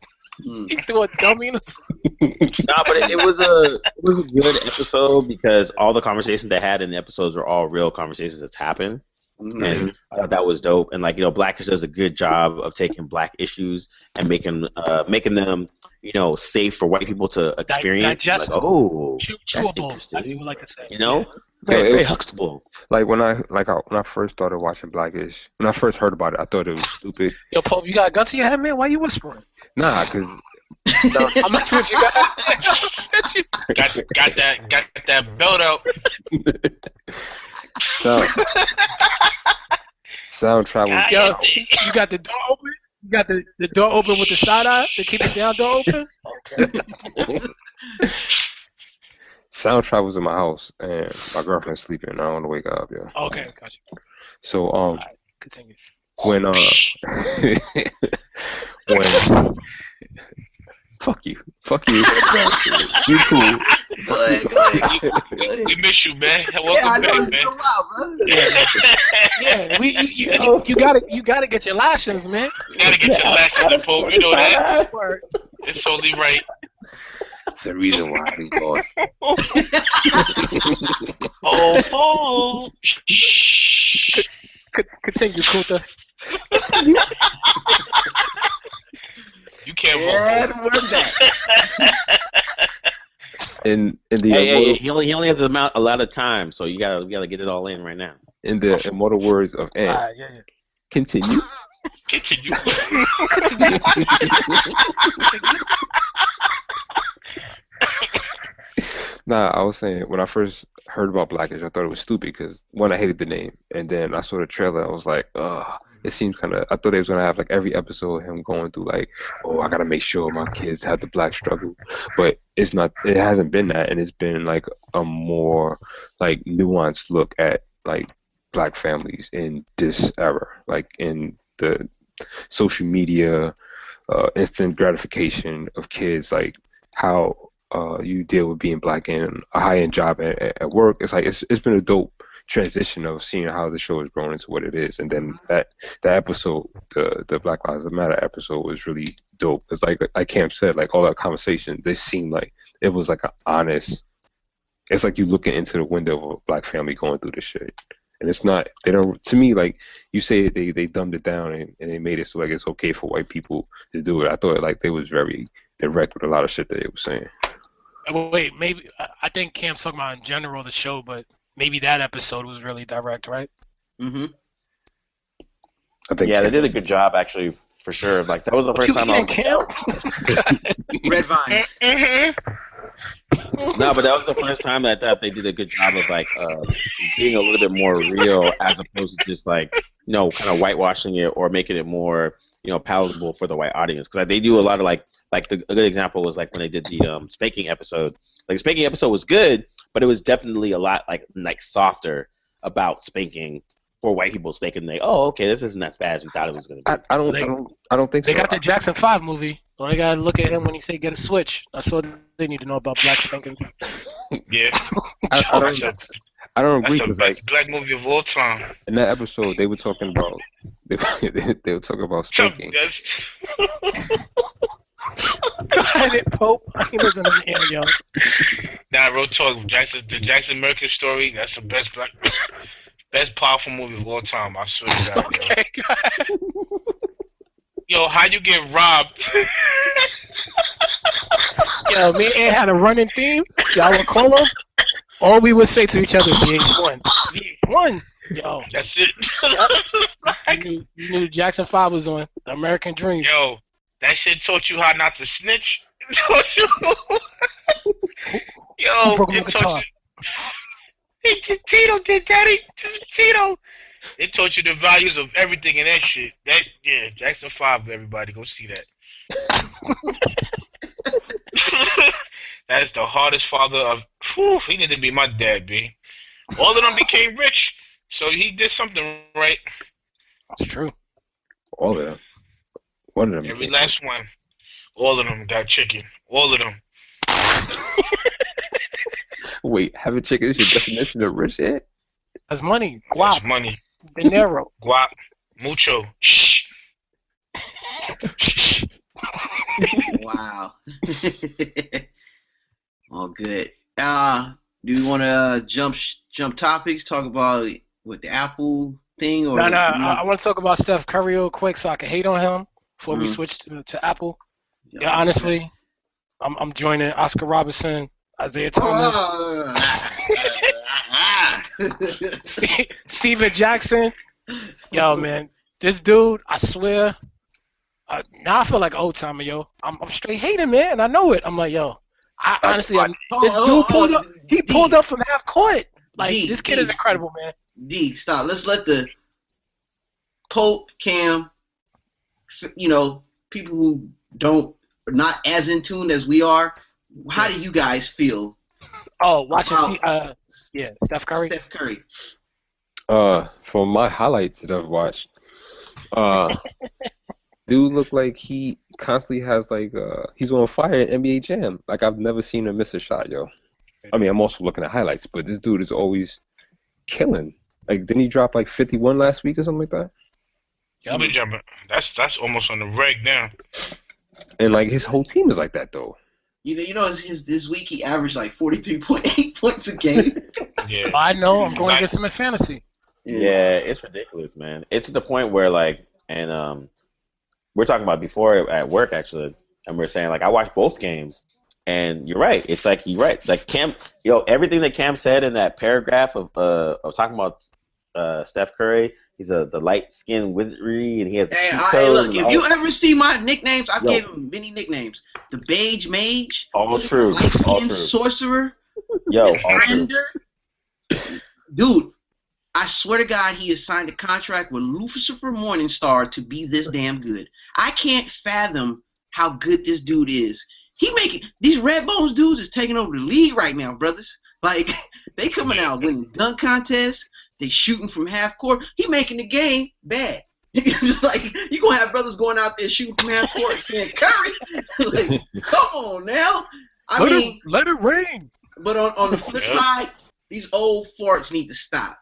mm. He threw a dummy. In the... nah, but it, it was a it was a good episode because all the conversations they had in the episodes were all real conversations that's happened, Mhm. and I thought that was dope. And like you know, Blackish does a good job of taking black issues and making uh making them you know safe for white people to experience. Like, digestible. oh, Chew- that's chewable. interesting. Like you would like to say. You know, Yeah, very, it very Huxtable. Like when I like I, when I first started watching Blackish, when I first heard about it, I thought it was stupid. Yo, Pope, you got a gun to your head, man? Why you whispering? Nah, cause I'm not sure if you got. Got, got that got that belt out. sound, sound travels. Yo, you got the door open. You got the, the door open with the side eye to keep it down door open. Sound travels in my house, and my girlfriend's sleeping. I don't want to wake up, yeah. Okay, got you. So um, Continue. when uh, when fuck you, fuck you, you cool. Go ahead, go ahead. Go ahead. We miss you, man. Yeah, I Welcome know back, man. a while, bro. Yeah, we, you, you, you, you gotta you gotta get your license, man. You gotta get your lessons in Pope. You know that. It's only right. That's the reason why I've been gone. Oh, oh. Shh. C- Continue, Kunta. You can't And vote. we're back. In in the Hey, hey, immortal, hey, he only he only has a, amount, a lot of time, so you gotta you gotta get it all in right now. in the immortal words of Ant, Alright, yeah, yeah. continue. Continue. Nah, I was saying when I first heard about Blackish, I thought it was stupid because one, I hated the name, and then I saw the trailer, I was like, ugh. It seems kind of. I thought they was gonna have like every episode him going through like, oh, I gotta make sure my kids have the black struggle, but it's not. It hasn't been that, and it's been like a more like nuanced look at like black families in this era, like in the social media, uh, instant gratification of kids, like how uh, you deal with being black in a high end job at, at- at work. It's like it's it's been a dope transition of seeing how the show has grown into what it is, and then that that episode, the the Black Lives Matter episode, was really dope. It's like like Camp said, like all that conversation, they seemed like it was like an honest. It's like you looking into the window of a black family going through this shit. And it's not. They don't. To me, like you say, they they dumbed it down and, and they made it so like it's okay for white people to do it. I thought like they was very direct with a lot of shit that they were saying. Wait, maybe I think Cam's talking about in general the show, but maybe that episode was really direct, right? hmm I think. Yeah, they did a good job actually, for sure. Like that was the first time I eating, was. Cam? Red vines. No, but that was the first time that, that they did a good job of like uh, being a little bit more real, as opposed to just like you know, kind of whitewashing it or making it more you know palatable for the white audience. Because they do a lot of like like the, a good example was like when they did the um, spanking episode. Like the spanking episode was good, but it was definitely a lot like like softer about spanking for white people, so they like, oh, okay, this isn't as bad as we thought it was gonna be. I, I don't. They- I don't. I don't think They so. got the Jackson Five movie. Well, they gotta look at him when he say get a switch. That's what they need to know about black spanking. Yeah, I, I don't. that's, I don't that's agree the because best like black movie of all time. in that episode they were talking about they they, they were talking about Chuck, spanking. it, Pope. Listening to him, yo. Nah, real talk. Jackson, the Jackson Merkin story. That's the best black, best powerful movie of all time. I swear to God. Yo. Okay, ahead. Yo, how you get robbed? Yo, me and Ant had a running theme. Y'all would call him. All we would say to each other, VH1. VH1. Yo, That's it. you knew, you knew Jackson 5 was on The American Dream. Yo, that shit taught you how not to snitch. It taught you. Yo, it taught you. Tito did daddy. Tito. It taught you the values of everything in that shit. That yeah, Jackson Five. Everybody go see that. That's the hardest father of. Whew, he need to be my dad, b. All of them became rich, so he did something right. That's true. All of them. One of them. Every became- last one. All of them got chicken. All of them. Wait, having chicken is your definition of rich, Ant? That's money. That's Guap. money. Dinero. Guap. Mucho. Shh. Wow. All good. Uh, do you want to uh, jump jump topics? Talk about what the Apple thing, or No, no. you I, I want to talk about Steph Curry real quick so I can hate on him before we Mhm. switch to, to Apple. Yeah, honestly, I'm I'm joining Oscar Robertson, Isaiah Thomas, Ah. Steven Jackson. Yo, man, this dude, I swear. Uh, now I feel like old timer, yo. I'm, I'm straight hating, man. and I know it. I'm like, yo. I honestly, Oh, this oh, dude oh, pulled up. He D, pulled up from half court. Like D, this kid D. is incredible, man. D, stop. Let's let the Pope, Cam, you know, people who don't are not as in tune as we are. How do you guys feel? Oh, watch Wow. Steve- uh, yeah, Steph Curry. Steph Curry. Uh, from my highlights that I've watched, uh, dude look like he constantly has like uh he's on fire in NBA Jam. Like I've never seen him miss a shot, yo. I mean, I'm also looking at highlights, but this dude is always killing. Like, didn't he drop like 51 last week or something like that? I've jumping. That's that's almost on the reg now. And like his whole team is like that though. You know, you know, his, his this week he averaged like forty three point eight points a game. Yeah. I know. I'm going Like- to get him in fantasy. Yeah, it's ridiculous, man. It's to the point where like, and um, we're talking about before at work actually, and we're saying like I watched both games, and you're right. It's like you're right. Like Cam, yo, everything that Cam said in that paragraph of uh of talking about uh Steph Curry, he's a the light skinned wizardry, and he has Hey, cheat I, hey, look, if you ever see my nicknames, I Yo. gave him many nicknames. The Beige Mage, all true, Light all Skinned true. Sorcerer, Yo, all true. Defender. Dude, I swear to God, he has signed a contract with Lucifer Morningstar to be this damn good. I can't fathom how good this dude is. He making these Red Bones dudes is taking over the league right now, brothers. Like they coming out winning dunk contests. They shooting from half court. He making the game bad. Like you gonna have brothers going out there shooting from half court saying Curry. like, come on now. I let, mean, it, let it rain. but on, on the flip Yeah. side, these old farts need to stop.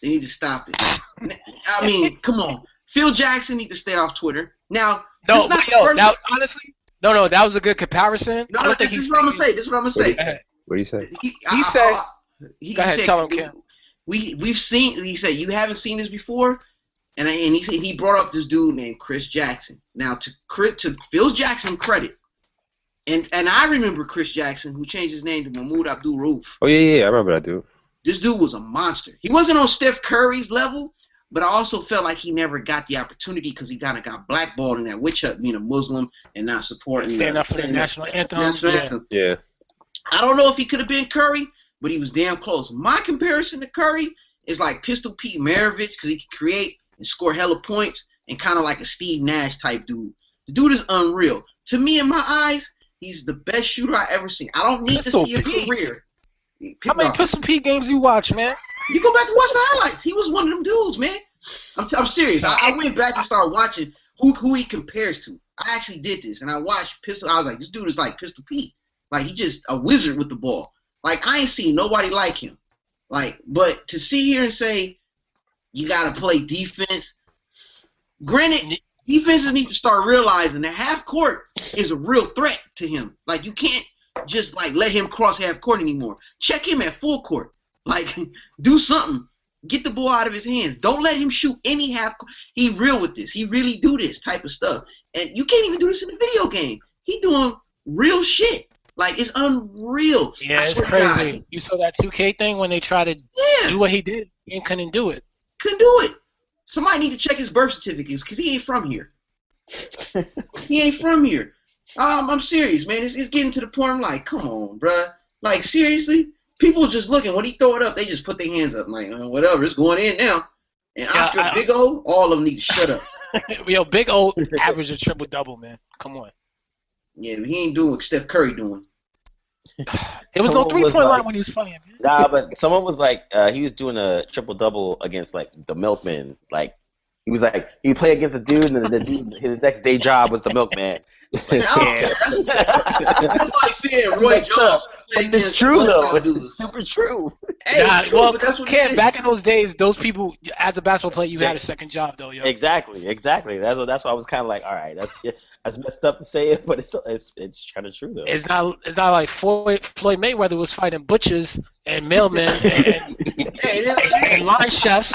They need to stop it. I mean, come on. Phil Jackson need to stay off Twitter. Now, No, not yo, first- that honestly, no, no, that was a good comparison. no, I no, don't think this he's. is what I'm gonna say. This is what I'm gonna say. What do you say? He, He said- he, Go ahead, said, tell him. We we've seen. He said you haven't seen this before, and I, and he said- he brought up this dude named Chris Jackson. Now to Chris, to Phil Jackson credit, and and I remember Chris Jackson who changed his name to Mahmoud Abdul Rauf. Oh yeah, yeah, I remember that dude. This dude was a monster. He wasn't on Steph Curry's level, but I also felt like he never got the opportunity because he kind of got blackballed in that witch hunt, being a Muslim and not supporting Stand up for the standing up- national anthem. yeah. anthem. Yeah. I don't know if he could have been Curry, but he was damn close. My comparison to Curry is like Pistol Pete Maravich because he can create and score hella points and kind of like a Steve Nash type dude. The dude is unreal. To me, in my eyes, he's the best shooter I ever seen. I don't need Pistol to see a career. How many. Pistol Pete games you watch, man? You go back and watch the highlights. He was one of them dudes, man. I'm, t- I'm serious. I, I went back and started watching who who he compares to. I actually did this, and I watched Pistol. I was like, this dude is like Pistol Pete. Like he just a wizard with the ball. Like I ain't seen nobody like him. Like, but to see here and say you got to play defense. Granted, defenses need to start realizing that half court is a real threat to him. Like you can't just like let him cross half court anymore. Check him at full court. Like do something. Get the ball out of his hands. Don't let him shoot any half. He real with this. He really do this type of stuff. And you can't even do this in a video game. He doing real shit. Like it's unreal. Yeah, I it's swear to God. crazy. You saw that 2K thing when they tried to Yeah, do what he did and couldn't do it. couldn't do it. Somebody need to check his birth certificates because he ain't from here. he ain't from here. Um, I'm serious, man. It's, it's getting to the point. I'm like, come on, bruh. Like seriously, people just looking. When he throw it up, they just put their hands up. Like uh, whatever, it's going in now. And Yeah, Oscar I- Big O, all of them need to shut up. Yo, Big O averaged a triple double, man. Come on. Yeah, he ain't doing what Steph Curry doing. There was no three was point like- line when he was playing, man. Nah, but someone was like, uh, he was doing a triple double against like the milkman. Like he was like, he would play against a dude, and then the dude, his next day job was the milkman. Man, I don't care. That's, that's like seeing Roy Messed. Jones But it's true though. West It's dudes. super true. Hey, Nah, true, well, but that's what it Cam, back in those days, those people, as a basketball player, you had a second job though, yo. Exactly, exactly. That's what. That's why I was kind of like, all right, that's yeah, that's messed up to say it, but it's it's it's kind of true though. It's not. It's not like Floyd, Floyd Mayweather was fighting butchers and mailmen and, Hey, that's- and line chefs.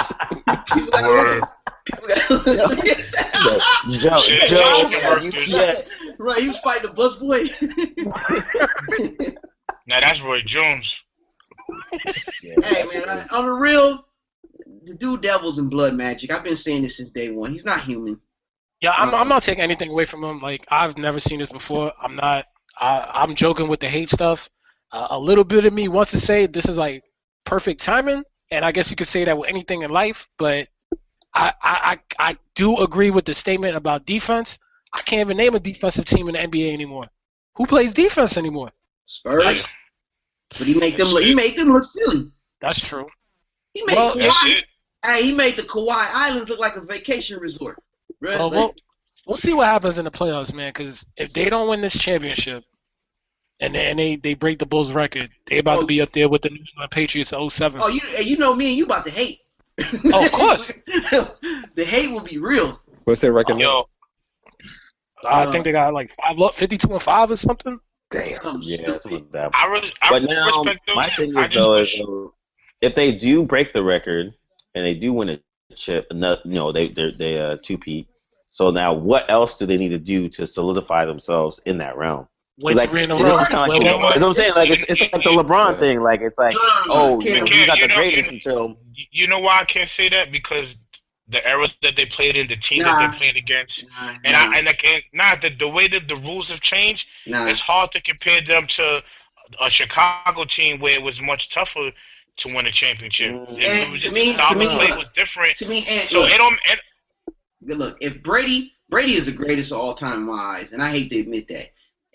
people got Word. people got Joe, Joe, Joe, yeah, right. He was fighting the busboy. Now that's Roy Jones. yeah. hey man, I, on the real, the dude devils in blood magic. I've been saying this since day one. He's not human. Yeah, I'm, Uh, I'm not taking anything away from him. Like I've never seen this before. I'm not. I, I'm joking with the hate stuff. Uh, a little bit of me wants to say this is like perfect timing, and I guess you could say that with anything in life. But I, I, I, I do agree with the statement about defense. I can't even name a defensive team in the NBA anymore. Who plays defense anymore? Spurs, but he make them look. He made them look silly. That's true. He made Well, Kawhi, hey, he made the Kauai Islands look like a vacation resort. Bruh, Well, like, we'll, we'll see what happens in the playoffs, man. Because if they don't win this championship, and they, and they, they break the Bulls record, they about Oh. to be up there with the New England Patriots of 07. oh, you you know me and you about to hate. Oh, of course. the hate will be real. What's their record? now? Yo, I Uh, think they got like five, 52 and five or something. Damn. Something Yeah, stupid. something like that. I really, I But really now, respect them. my thing I is just though is if they do break the record and they do win a chip, no, you know, they they they uh two peat. So now, what else do they need to do to solidify themselves in that realm? Win like, three in a it's row. almost kinda like, you know what? I'm saying. Like it's, it's like the LeBron thing. Like it's like, oh, no, you know, Cam, he's not you the know- greatest until You- You know why I can't say that? Because the era that they played in, the team that they played against, Nah, and nah, I and again, not the the way that the rules have changed. nah. It's hard to compare them to a Chicago team where it was much tougher to win a championship. Mm. It, And was to just me- the style to me- of play was different. To me, and So look, it don't. It, look, if Brady, Brady is the greatest of all time in my eyes, and I hate to admit that.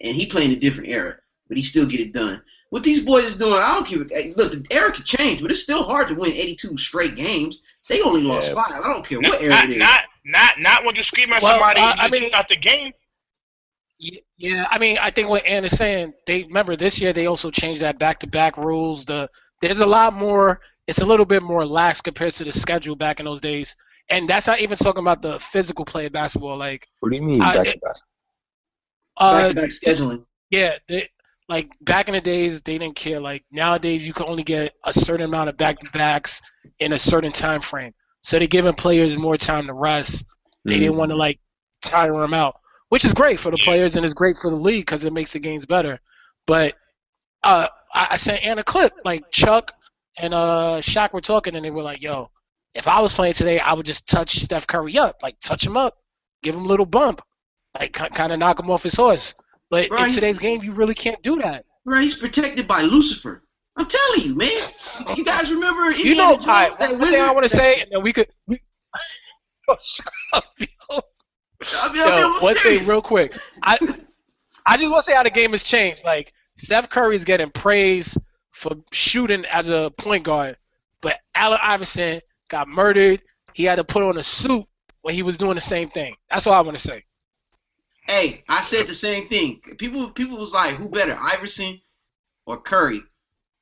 And he playing a different era, but he still get it done. What these boys is doing, I don't give. a eh, Look, the era could change, but it's still hard to win 82 straight games. They only lost Yeah. five. I don't care not, what era not, it is. not not not when you scream at Well, somebody uh, I- I mean- kick out the game. Yeah, I mean, I think what Ann is saying, they remember this year they also changed that back-to-back rules. The there's a lot more. It's a little bit more lax compared to the schedule back in those days, and that's not even talking about the physical play of basketball. Like, What do you mean back to back? uh, Back to back scheduling. Yeah, they, like back in the days, they didn't care. Like nowadays, you can only get a certain amount of back to backs in a certain time frame. So they're giving players more time to rest. They Mm. didn't want to like tire them out, which is great for the players and it's great for the league because it makes the games better. But uh, I, I sent Ann a clip. Like Chuck and uh, Shaq were talking, and they were like, "Yo, if I was playing today, I would just touch Steph Curry up, like touch him up, give him a little bump, like kind of knock him off his horse." But Right. in today's game, you really can't do that. Right, he's protected by Lucifer. I'm telling you, man. You guys remember Indiana You know, Jones, right, that one wizard? thing I want to say, and then we could. We, oh, up, yo. I mean, I mean, Yo, one serious. thing real quick. I I just want to say how the game has changed. Like Steph Curry is getting praise for shooting as a point guard, but Allen Iverson got murdered. He had to put on a suit when he was doing the same thing. That's all I want to say. Hey, I said the same thing. People, people was like, "Who better, Iverson or Curry?"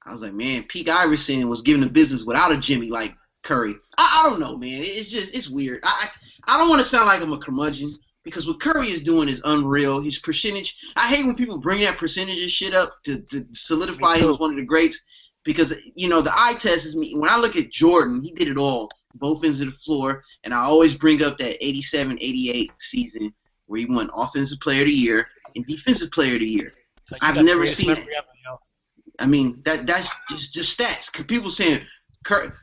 I was like, "Man, peak Iverson was giving the business without a Jimmy like Curry." I, I don't know, man. It's just, it's weird. I, I, I don't want to sound like I'm a curmudgeon because what Curry is doing is unreal. His percentage. I hate when people bring that percentages shit up to, to solidify him as one of the greats. Because you know the eye test is me. When I look at Jordan, he did it all, both ends of the floor, and I always bring up that 87-88 season where he won Offensive Player of the Year and Defensive Player of the Year. Like, I've you got the never seen memory ever, yo. I mean, that that's just just stats. 'Cause people saying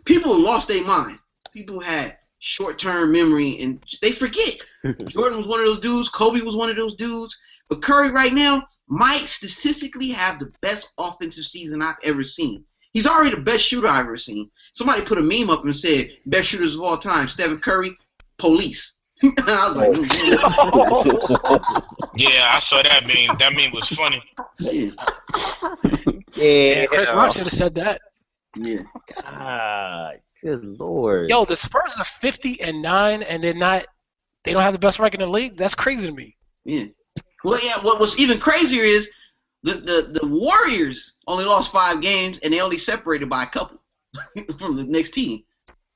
people lost their mind. People had short term memory and they forget. Jordan was one of those dudes. Kobe was one of those dudes. But Curry right now might statistically have the best offensive season I've ever seen. He's already the best shooter I've ever seen. Somebody put a meme up and said best shooters of all time: Stephen Curry, police. I was like, mm, Yeah, I saw that meme. That meme was funny. yeah, Yeah, Chris Rock should have said that. yeah. God, good lord. Yo, the Spurs are 50 and nine, and they're not. They don't have the best record in the league. That's crazy to me. Yeah. Well, yeah. What was even crazier is the, the the Warriors only lost five games and they only separated by a couple from the next team.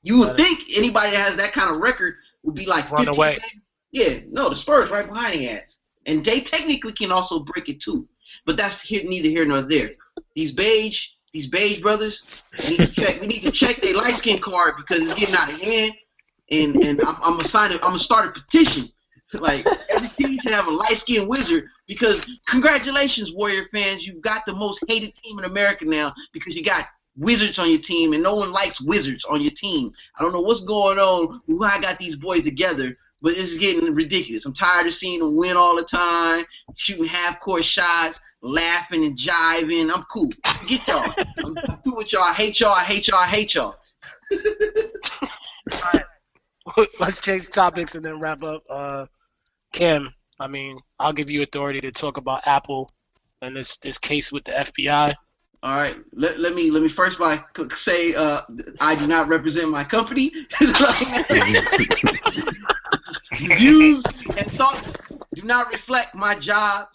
You would think anybody that has that kind of record would be like Run 15 away. games. Yeah, no, the Spurs right behind the ass, and they technically can also break it too. But that's here, neither here nor there. These beige, these beige brothers, we need to check. we need to check their light skin card because it's getting out of hand. And and I'm, I'm gonna sign it. I'm gonna start a petition. Like every team should have a light skinned wizard because congratulations, Warrior fans, you've got the most hated team in America now because you got wizards on your team and no one likes wizards on your team. I don't know what's going on. Why I got these boys together, but this is getting ridiculous. I'm tired of seeing them win all the time, shooting half court shots, laughing and jiving. I'm cool. Get y'all. I'm, through with y'all. I hate y'all. I hate y'all. I hate y'all. Let's change topics and then wrap up. Uh, Kim, I mean, I'll give you authority to talk about Apple and this this case with the FBI. All right, let, let me let me first by say uh, I do not represent my company. Views and thoughts do not reflect my job.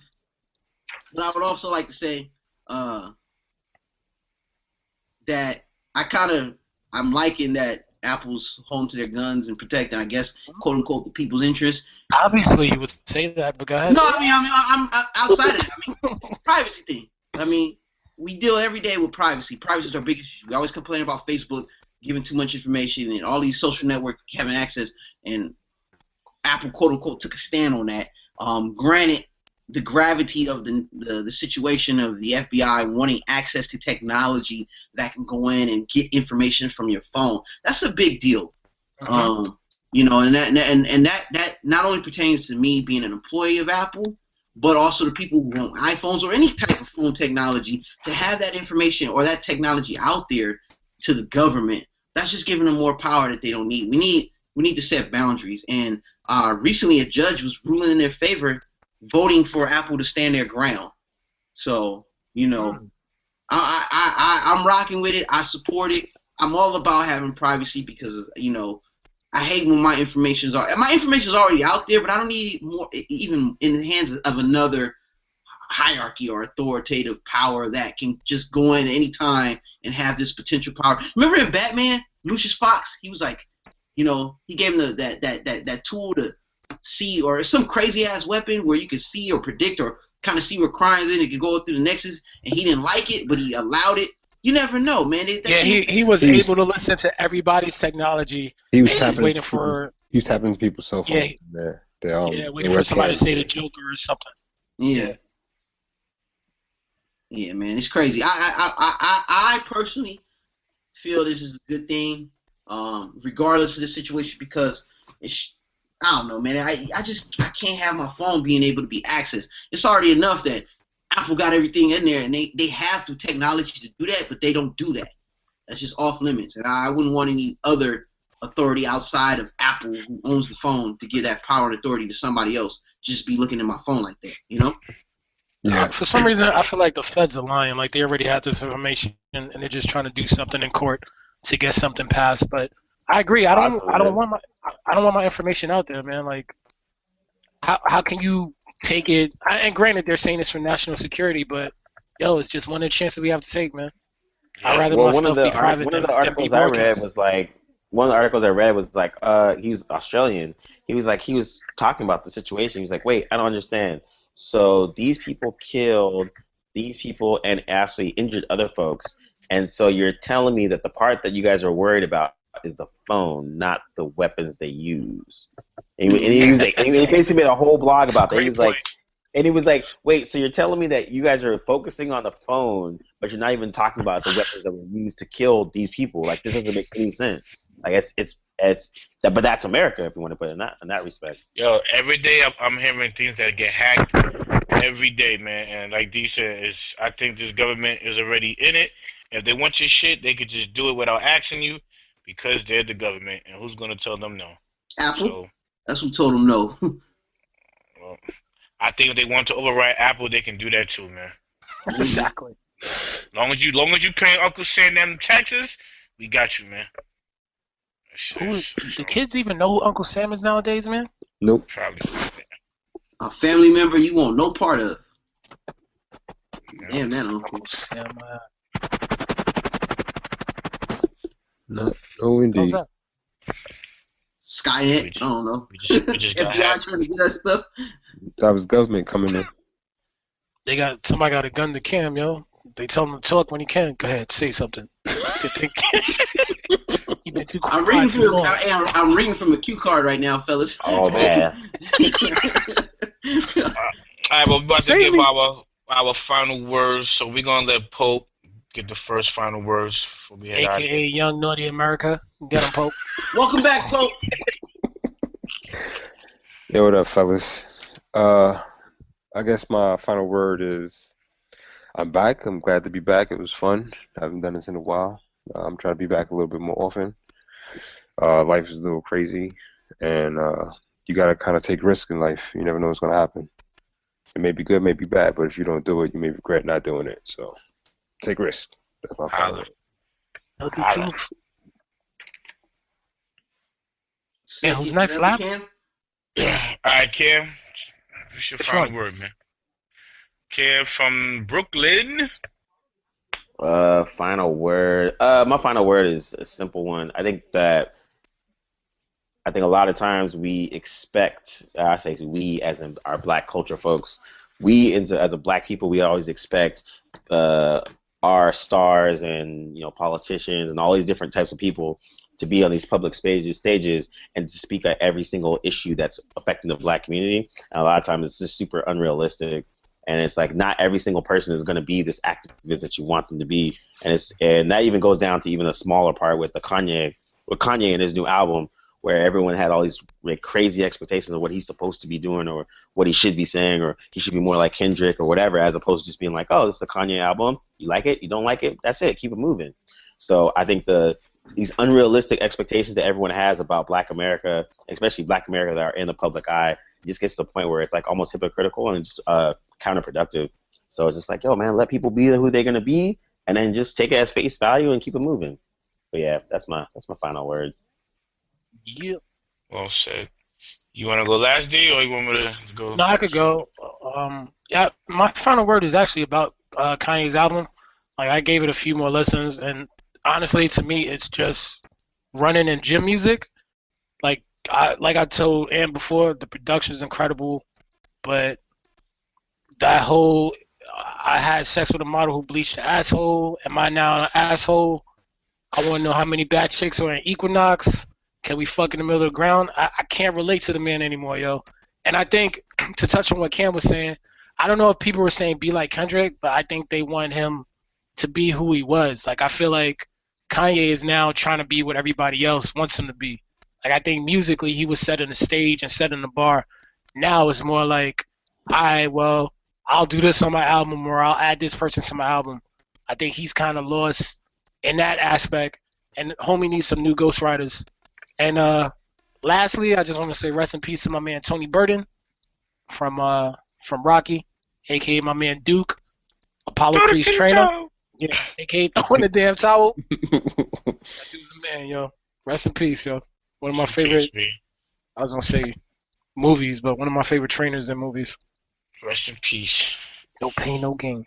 But I would also like to say uh, that I kind of I'm liking that Apple's home to their guns and protecting, I guess, quote unquote, the people's interest. Obviously, you would say that, but go ahead. No, I mean, I mean, I'm, I'm outside of it. I mean, privacy thing. I mean, we deal every day with privacy. Privacy is our biggest issue. We always complain about Facebook giving too much information and all these social networks having access. And Apple, quote unquote, took a stand on that. Um, granted, the gravity of the, the the situation of the FBI wanting access to technology that can go in and get information from your phone. That's a big deal. Mhm. Um, you know, and that and and that that not only pertains to me being an employee of Apple, but also to people who own iPhones or any type of phone technology to have that information or that technology out there to the government. That's just giving them more power that they don't need. We need we need to set boundaries. And uh, recently, a judge was ruling in their favor, voting for Apple to stand their ground. So you know, hmm. I, I, I, I I'm rocking with it. I support it. I'm all about having privacy because you know I hate when my information's are my information's already out there, but I don't need more even in the hands of another hierarchy or authoritative power that can just go in any time and have this potential power. Remember in Batman, Lucius Fox, he was like, you know, he gave him the, that that that that tool to see or some crazy ass weapon where you could see or predict or kind of see where crimes in. It could go through the nexus, and he didn't like it, but he allowed it. You never know, man. It, that Yeah, he, he was He was- able to listen to everybody's technology. He was tapping. waiting for He was tapping people's cell phones. Yeah. Their, their, um, yeah, waiting their for somebody to say the Joker or something. Yeah. Yeah, man, it's crazy. I I, I, I, I personally feel this is a good thing, um, regardless of the situation, because it's I don't know, man. I I just I can't have my phone being able to be accessed. It's already enough that Apple got everything in there, and they they have the technology to do that, but they don't do that. That's just off limits, and I wouldn't want any other authority outside of Apple who owns the phone to give that power and authority to somebody else. Just be looking at my phone like that, you know? Yeah. Uh, for some reason, I feel like the feds are lying. Like they already had this information, and, and they're just trying to do something in court to get something passed. But I agree. I don't. I don't want my. I don't want my information out there, man. Like, how how can you take it? I- And granted, they're saying it's for national security, but yo, it's just one of the chances we have to take, man. I'd rather well, my stuff the be private one than, of the articles I read was like one of the articles I read was like uh he's Australian. He was like he was talking about the situation. He's like, wait, I don't understand. So these people killed these people and actually injured other folks, and so you're telling me that the part that you guys are worried about is the phone, not the weapons they use. And he, and he was like, and he basically made a whole blog about that. He was like, and he was like, wait, so you're telling me that you guys are focusing on the phone, but you're not even talking about the weapons that were used to kill these people? Like this doesn't make any sense. Like it's it's it's that, but that's America if you want to put it in that in that respect. Yo, every day I'm, I'm hearing things that get hacked. Every day, man. And like D said, is I think this government is already in it. If they want your shit, they could just do it without asking you because they're the government. And who's gonna tell them no? Apple, So, that's who told them no. well, I think if they want to override Apple, they can do that too, man. exactly. Long as you, long as you paying Uncle Sam them taxes, we got you, man. Shit, Who, do kids even know who Uncle Sam is nowadays, man? Nope. Probably. a family member you want no part of. Damn that uncle. Yeah, man. No, no How's indeed. that? Skynet. I don't know. We just, we just FBI hacked. trying to get us stuff. That was government coming in. They got somebody got a gun to Cam, yo. They tell him to talk when he can. Go ahead, say something. Good thing. been too I'm quiet reading from long. I, am, I'm reading from a cue card right now, fellas. Oh man. All right, well, we're about to give me- our our final words. So we're gonna let Pope get the first final words for me. head out. AKA Young Naughty America. Get him, Pope. Welcome back, Pope. Yo, what up, fellas? Uh, I guess my final word is I'm back. I'm glad to be back. It was fun. I haven't done this in a while. Uh, I'm trying to be back a little bit more often. Uh, life is a little crazy, and uh, you gotta kind of take risks in life. You never know what's gonna happen. It may be good, may be bad, but if you don't do it, you may regret not doing it. So, take risks. That's my final Holla. word. Healthy Holla. who's next, Brother Lap? Cam? All right, Cam. What's your Which final one? word, man? Cam from Brooklyn. Uh, final word. Uh, my final word is a simple one. I think that I think a lot of times we expect. uh, I say we as in our black culture folks. We as a, as a black people, we always expect uh, our stars and you know politicians and all these different types of people to be on these public stages, stages and to speak at every single issue that's affecting the black community. And a lot of times it's just super unrealistic and it's like not every single person is going to be this activist that you want them to be and it's and that even goes down to even a smaller part with the Kanye with Kanye and his new album where everyone had all these like, crazy expectations of what he's supposed to be doing or what he should be saying or he should be more like Kendrick or whatever as opposed to just being like oh this is the Kanye album you like it you don't like it that's it keep it moving so I think the these unrealistic expectations that everyone has about Black America especially Black America that are in the public eye just gets to the point where it's like almost hypocritical and just uh, counterproductive. So it's just like, yo, man, let people be who they're gonna be, and then just take it as face value and keep it moving. But yeah, that's my that's my final word. Yeah. Well said. You want to go last day, or you want me to go? No, I could go. Um, yeah, my final word is actually about uh, Kanye's album. Like I gave it a few more listens, and honestly, to me, it's just running in gym music. Like I like I told Ann before, the production is incredible, but that whole I had sex with a model who bleached the asshole. Am I now an asshole? I want to know how many bad chicks are in Equinox. We fuck in the middle of the ground? I, I can't relate to the man anymore, yo. And I think to touch on what Cam was saying, I don't know if people were saying be like Kendrick, but I think they want him to be who he was. Like I feel like Kanye is now trying to be what everybody else wants him to be. Like I think musically he was setting the stage and setting the bar. Now it's more like, I well, I'll do this on my album or I'll add this person to my album. I think he's kind of lost in that aspect, and homie needs some new ghostwriters. And uh, lastly, I just want to say rest in peace to my man Tony Burton from uh from Rocky, aka my man Duke, Apollo Creed's trainer. Yeah, aka throwing the damn towel. That dude's the man, yo. Rest in peace, yo. One of my favorite. I was gonna say movies, but one of my favorite trainers in movies. Rest in peace. No pain, no gain.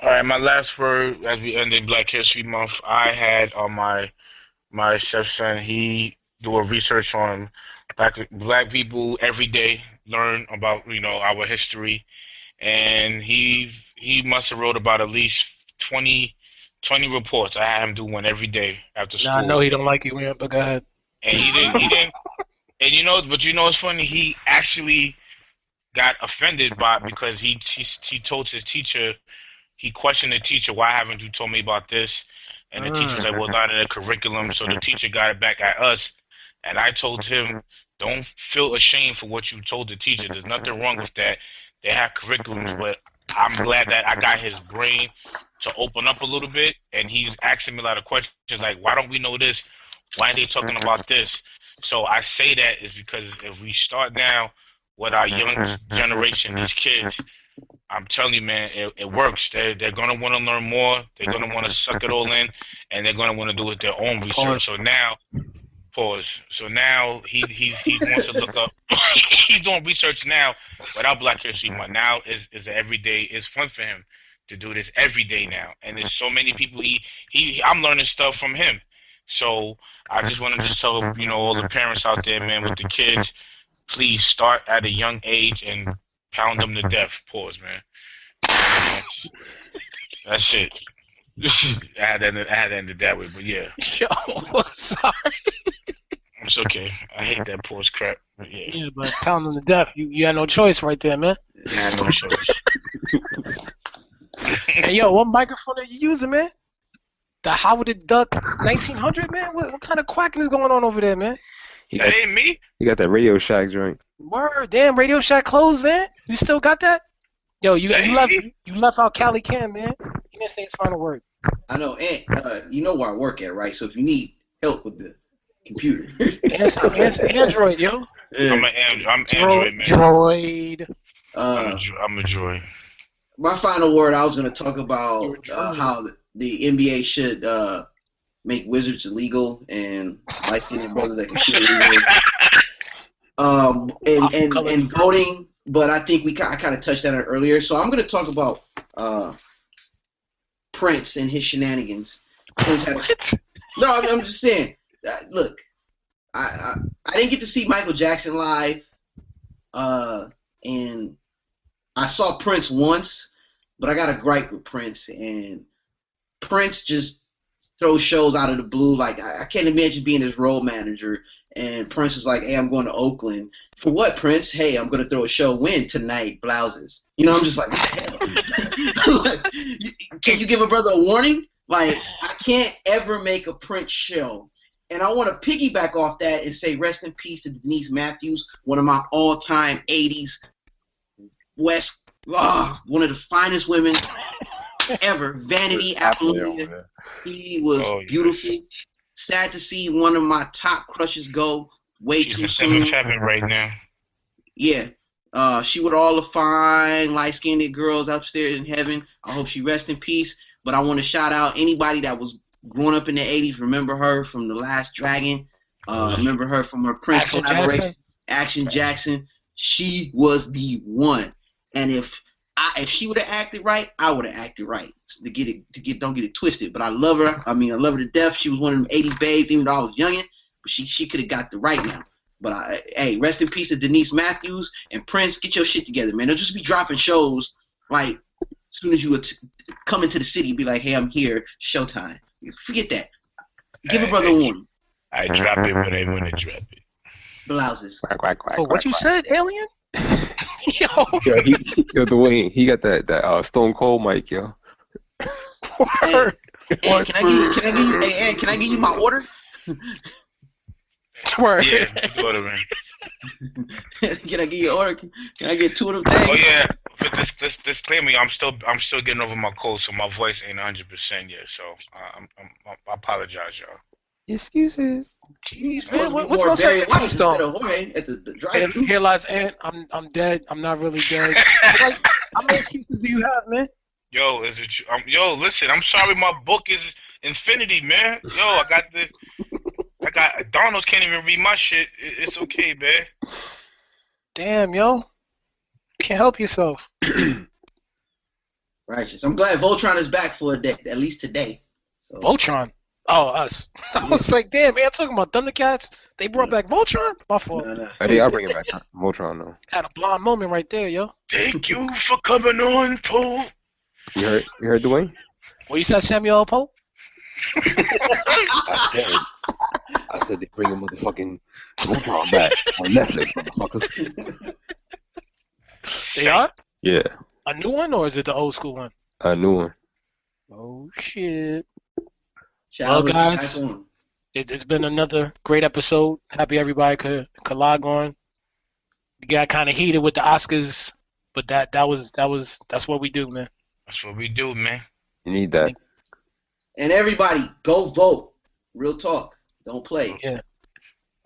All right, my last word as we ended Black History Month, I had on my my stepson. He do a research on black black people every day, learn about you know our history, and he he must have wrote about at least 20, 20 reports. I had him do one every day after school. Now I know he don't like you, man, but go ahead. and he didn't he didn't and you know but you know it's funny he actually got offended by because he he, he told his teacher he questioned the teacher why haven't you told me about this and the teacher was like mm. well not in the curriculum so the teacher got it back at us. And i told him don't feel ashamed for what you told the teacher. There's nothing wrong with that. They have curriculums but i'm glad that i got his brain to open up a little bit and he's asking me a lot of questions like why don't we know this? Why are they talking about this? So I say that is because if we start now with our young generation, these kids, I'm telling you, man, it, it works. They're, they're going to want to learn more. They're going to want to suck it all in, and they're going to want to do it their own research. So now, Pause. So now he he he wants to look up. he's doing research now without Black History Month. Now is is everyday. It's fun for him to do this every day now, and there's so many people. He he. I'm learning stuff from him. So I just want to just tell you know all the parents out there, man, with the kids, please start at a young age and pound them to death. Pause, man. that shit. I had to end it, I had to end it that way, but yeah, Yo, sorry. it's okay. I hate that pause crap. But yeah, Yeah, but pound them to death. You you had no choice right there, man. I had no choice. Hey, yo, what microphone are you using, man? The Howard the Duck 1900, man. What, what kind of quacking is going on over there, man? He got, That ain't me. he got that Radio Shack joint. Word, damn, Radio Shack closed, man. You still got that? Yo, you you left you left out Cali Cam, man. He didn't say his final word. I know, and uh, you know where I work at, right? So if you need help with the computer, And it's An- Android, yo. I'm an Android. I'm Android man. Droid. uh, I'm a, dro- I'm a droid. my final word, I was going to talk about uh, how the, the NBA should uh, make wizards illegal and light skinned brothers that can shoot illegal. Um, and, and, and voting, but I think we I kind of touched on it earlier. So I'm going to talk about uh, Prince and his shenanigans. Prince had, no, I'm, I'm just saying. Uh, look, I, I I didn't get to see Michael Jackson live, uh, and I saw Prince once, but I got a gripe with Prince, and Prince just throws shows out of the blue. Like I, I can't imagine being his role manager, and Prince is like, "Hey, I'm going to Oakland for what, Prince? Hey, I'm going to throw a show. When tonight? Blouses. You know, I'm just like, what the hell? Like, can you give a brother a warning? Like I can't ever make a Prince show. And I want to piggyback off that and say rest in peace to Denise Matthews, one of my all-time '80s West, ah, one of the finest women ever. Vanity Apollonia. She was Oh, yes. beautiful. Sad to see one of my top crushes go way She's too in soon. seventh heaven right now. Yeah. Uh, she with all the fine, light skinned girls upstairs in heaven. I hope she rests in peace. But I want to shout out anybody that was growing up in the 80s. Remember her from The Last Dragon. Uh, remember her from her Prince Action collaboration. Jackson? Action Jackson. She was the one. And if I, if she would have acted right, I would have acted right. To get it, to get don't get it twisted. But I love her. I mean, I love her to death. She was one of them '80s babes, even though I was youngin'. But she she could have got the right now. But I, hey, rest in peace to Denise Matthews and Prince. Get your shit together, man. Don't just be dropping shows like as soon as you would come into the city, be like, hey, I'm here, showtime. Forget that. Give a brother a warning. I drop it when they want to drop it. Blouses. Quack, quack, quack, Oh, what quack, you quack. said, alien? Yo, Yo, he, yo, Dwayne, he got that that uh, Stone Cold mic, yo. Hey, word. Can I give you? Can I give you? Hey, Ed, can I give you my order? Word. Yeah, go to ring. can I get you an order? Can, can I get two of them things? Oh yeah, but this this disclaimer, I'm still I'm still getting over my cold, so my voice ain't 100 percent yet. So uh, I'm, I'm I apologize, y'all. Excuses. Jeez, man, what, what's more wrong Barry with White your instead stone? of Jorge at the, the Here, drive-thru. here lies Ant. I'm I'm dead. I'm not really dead. like, how many excuses do you have, man? Yo, is it? Um, yo, listen, I'm sorry, my book is Infinity, man. Yo, I got the. I got Donald's can't even read my shit. It- It's okay, man. Damn, yo. Can't help yourself. Righteous. I'm glad Voltron is back for a day, at least today. So Voltron. Oh, us. I was like, damn, man, talking about Thundercats. They brought back Voltron. My fault. no, no. I think I'll bring it back. Voltron, though. Had a blonde moment right there, yo. Thank you for coming on, Paul. You heard, you heard Dwayne? What you said, Samuel L. Pope? I said, I said they bring a motherfucking Voltron back on Netflix, motherfucker. They are Yeah, a new one, or is it the old school one? a new one. Oh shit! Childhood guys. It, it's been another great episode. Happy everybody could could log on. We got kind of heated with the Oscars, but that that was that was that's what we do, man. That's what we do, man. You need that. And everybody, go vote. Real talk. Don't play. Yeah.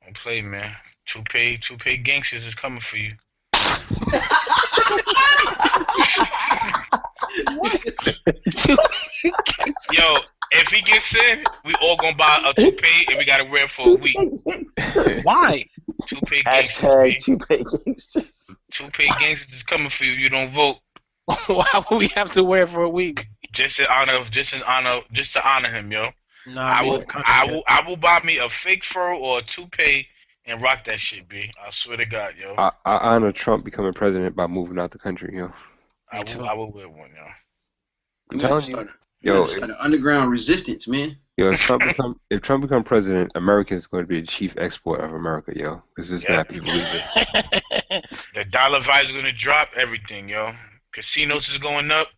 Don't play, man. Two pay, two pay gangsters is coming for you. Yo, if he gets in, we all gonna buy a toupee and we gotta wear it for a week. Why? Toupee gangsters, Hashtag toupee gangsters. Toupee gangsters is coming for you. if You don't vote. Why would we have to wear it for a week? Just in honor of, just in honor, just to honor him, yo. Nah, I will, I will, I will buy me a fake fur or a toupee and rock that shit, b. I swear to God, yo. I, I honor Trump becoming president by moving out the country, yo. I too. will, I will wear one, yo. I'm telling you, start a- yo, we gotta an underground resistance, man. yo, if Trump become if Trump become president, America is going to be the chief export of America, yo, because this Yeah. bad people leaving. The dollar value is gonna drop. Everything, yo. Casinos is going up.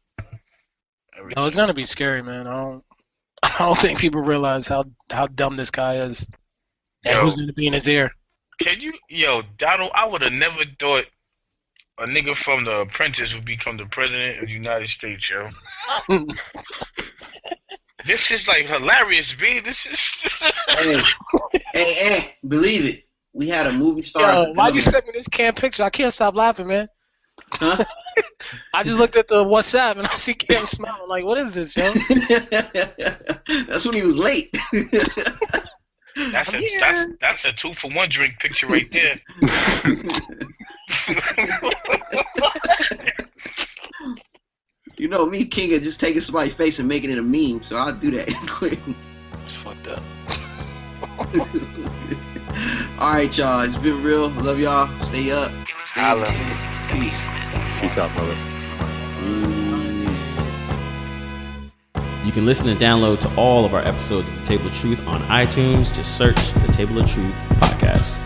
No, it's gonna be scary, man. I don't, I don't think people realize how how dumb this guy is, and Yo. who's gonna be in his ear. Can you, yo, Donald? I would have never thought a nigga from The Apprentice would become the president of the United States, yo. This is like hilarious, b. This is. hey, hey, hey, believe it. We had a movie star. Yo, why you sent me this cam picture? I can't stop laughing, man. Huh? I just looked at the WhatsApp and I see Cam smiling. Like, what is this, yo? That's when he was late. That's a, that's that's a two for one drink picture right there. You know me, King, of just taking somebody's face and making it a meme, so I'll do that quick. It's fucked up. All right, y'all. It's been real. I love y'all. Stay up. Stay Holla. educated. Peace. Peace out, brothers. You can listen and download to all of our episodes of The Table of Truth on iTunes. Just search The Table of Truth podcast.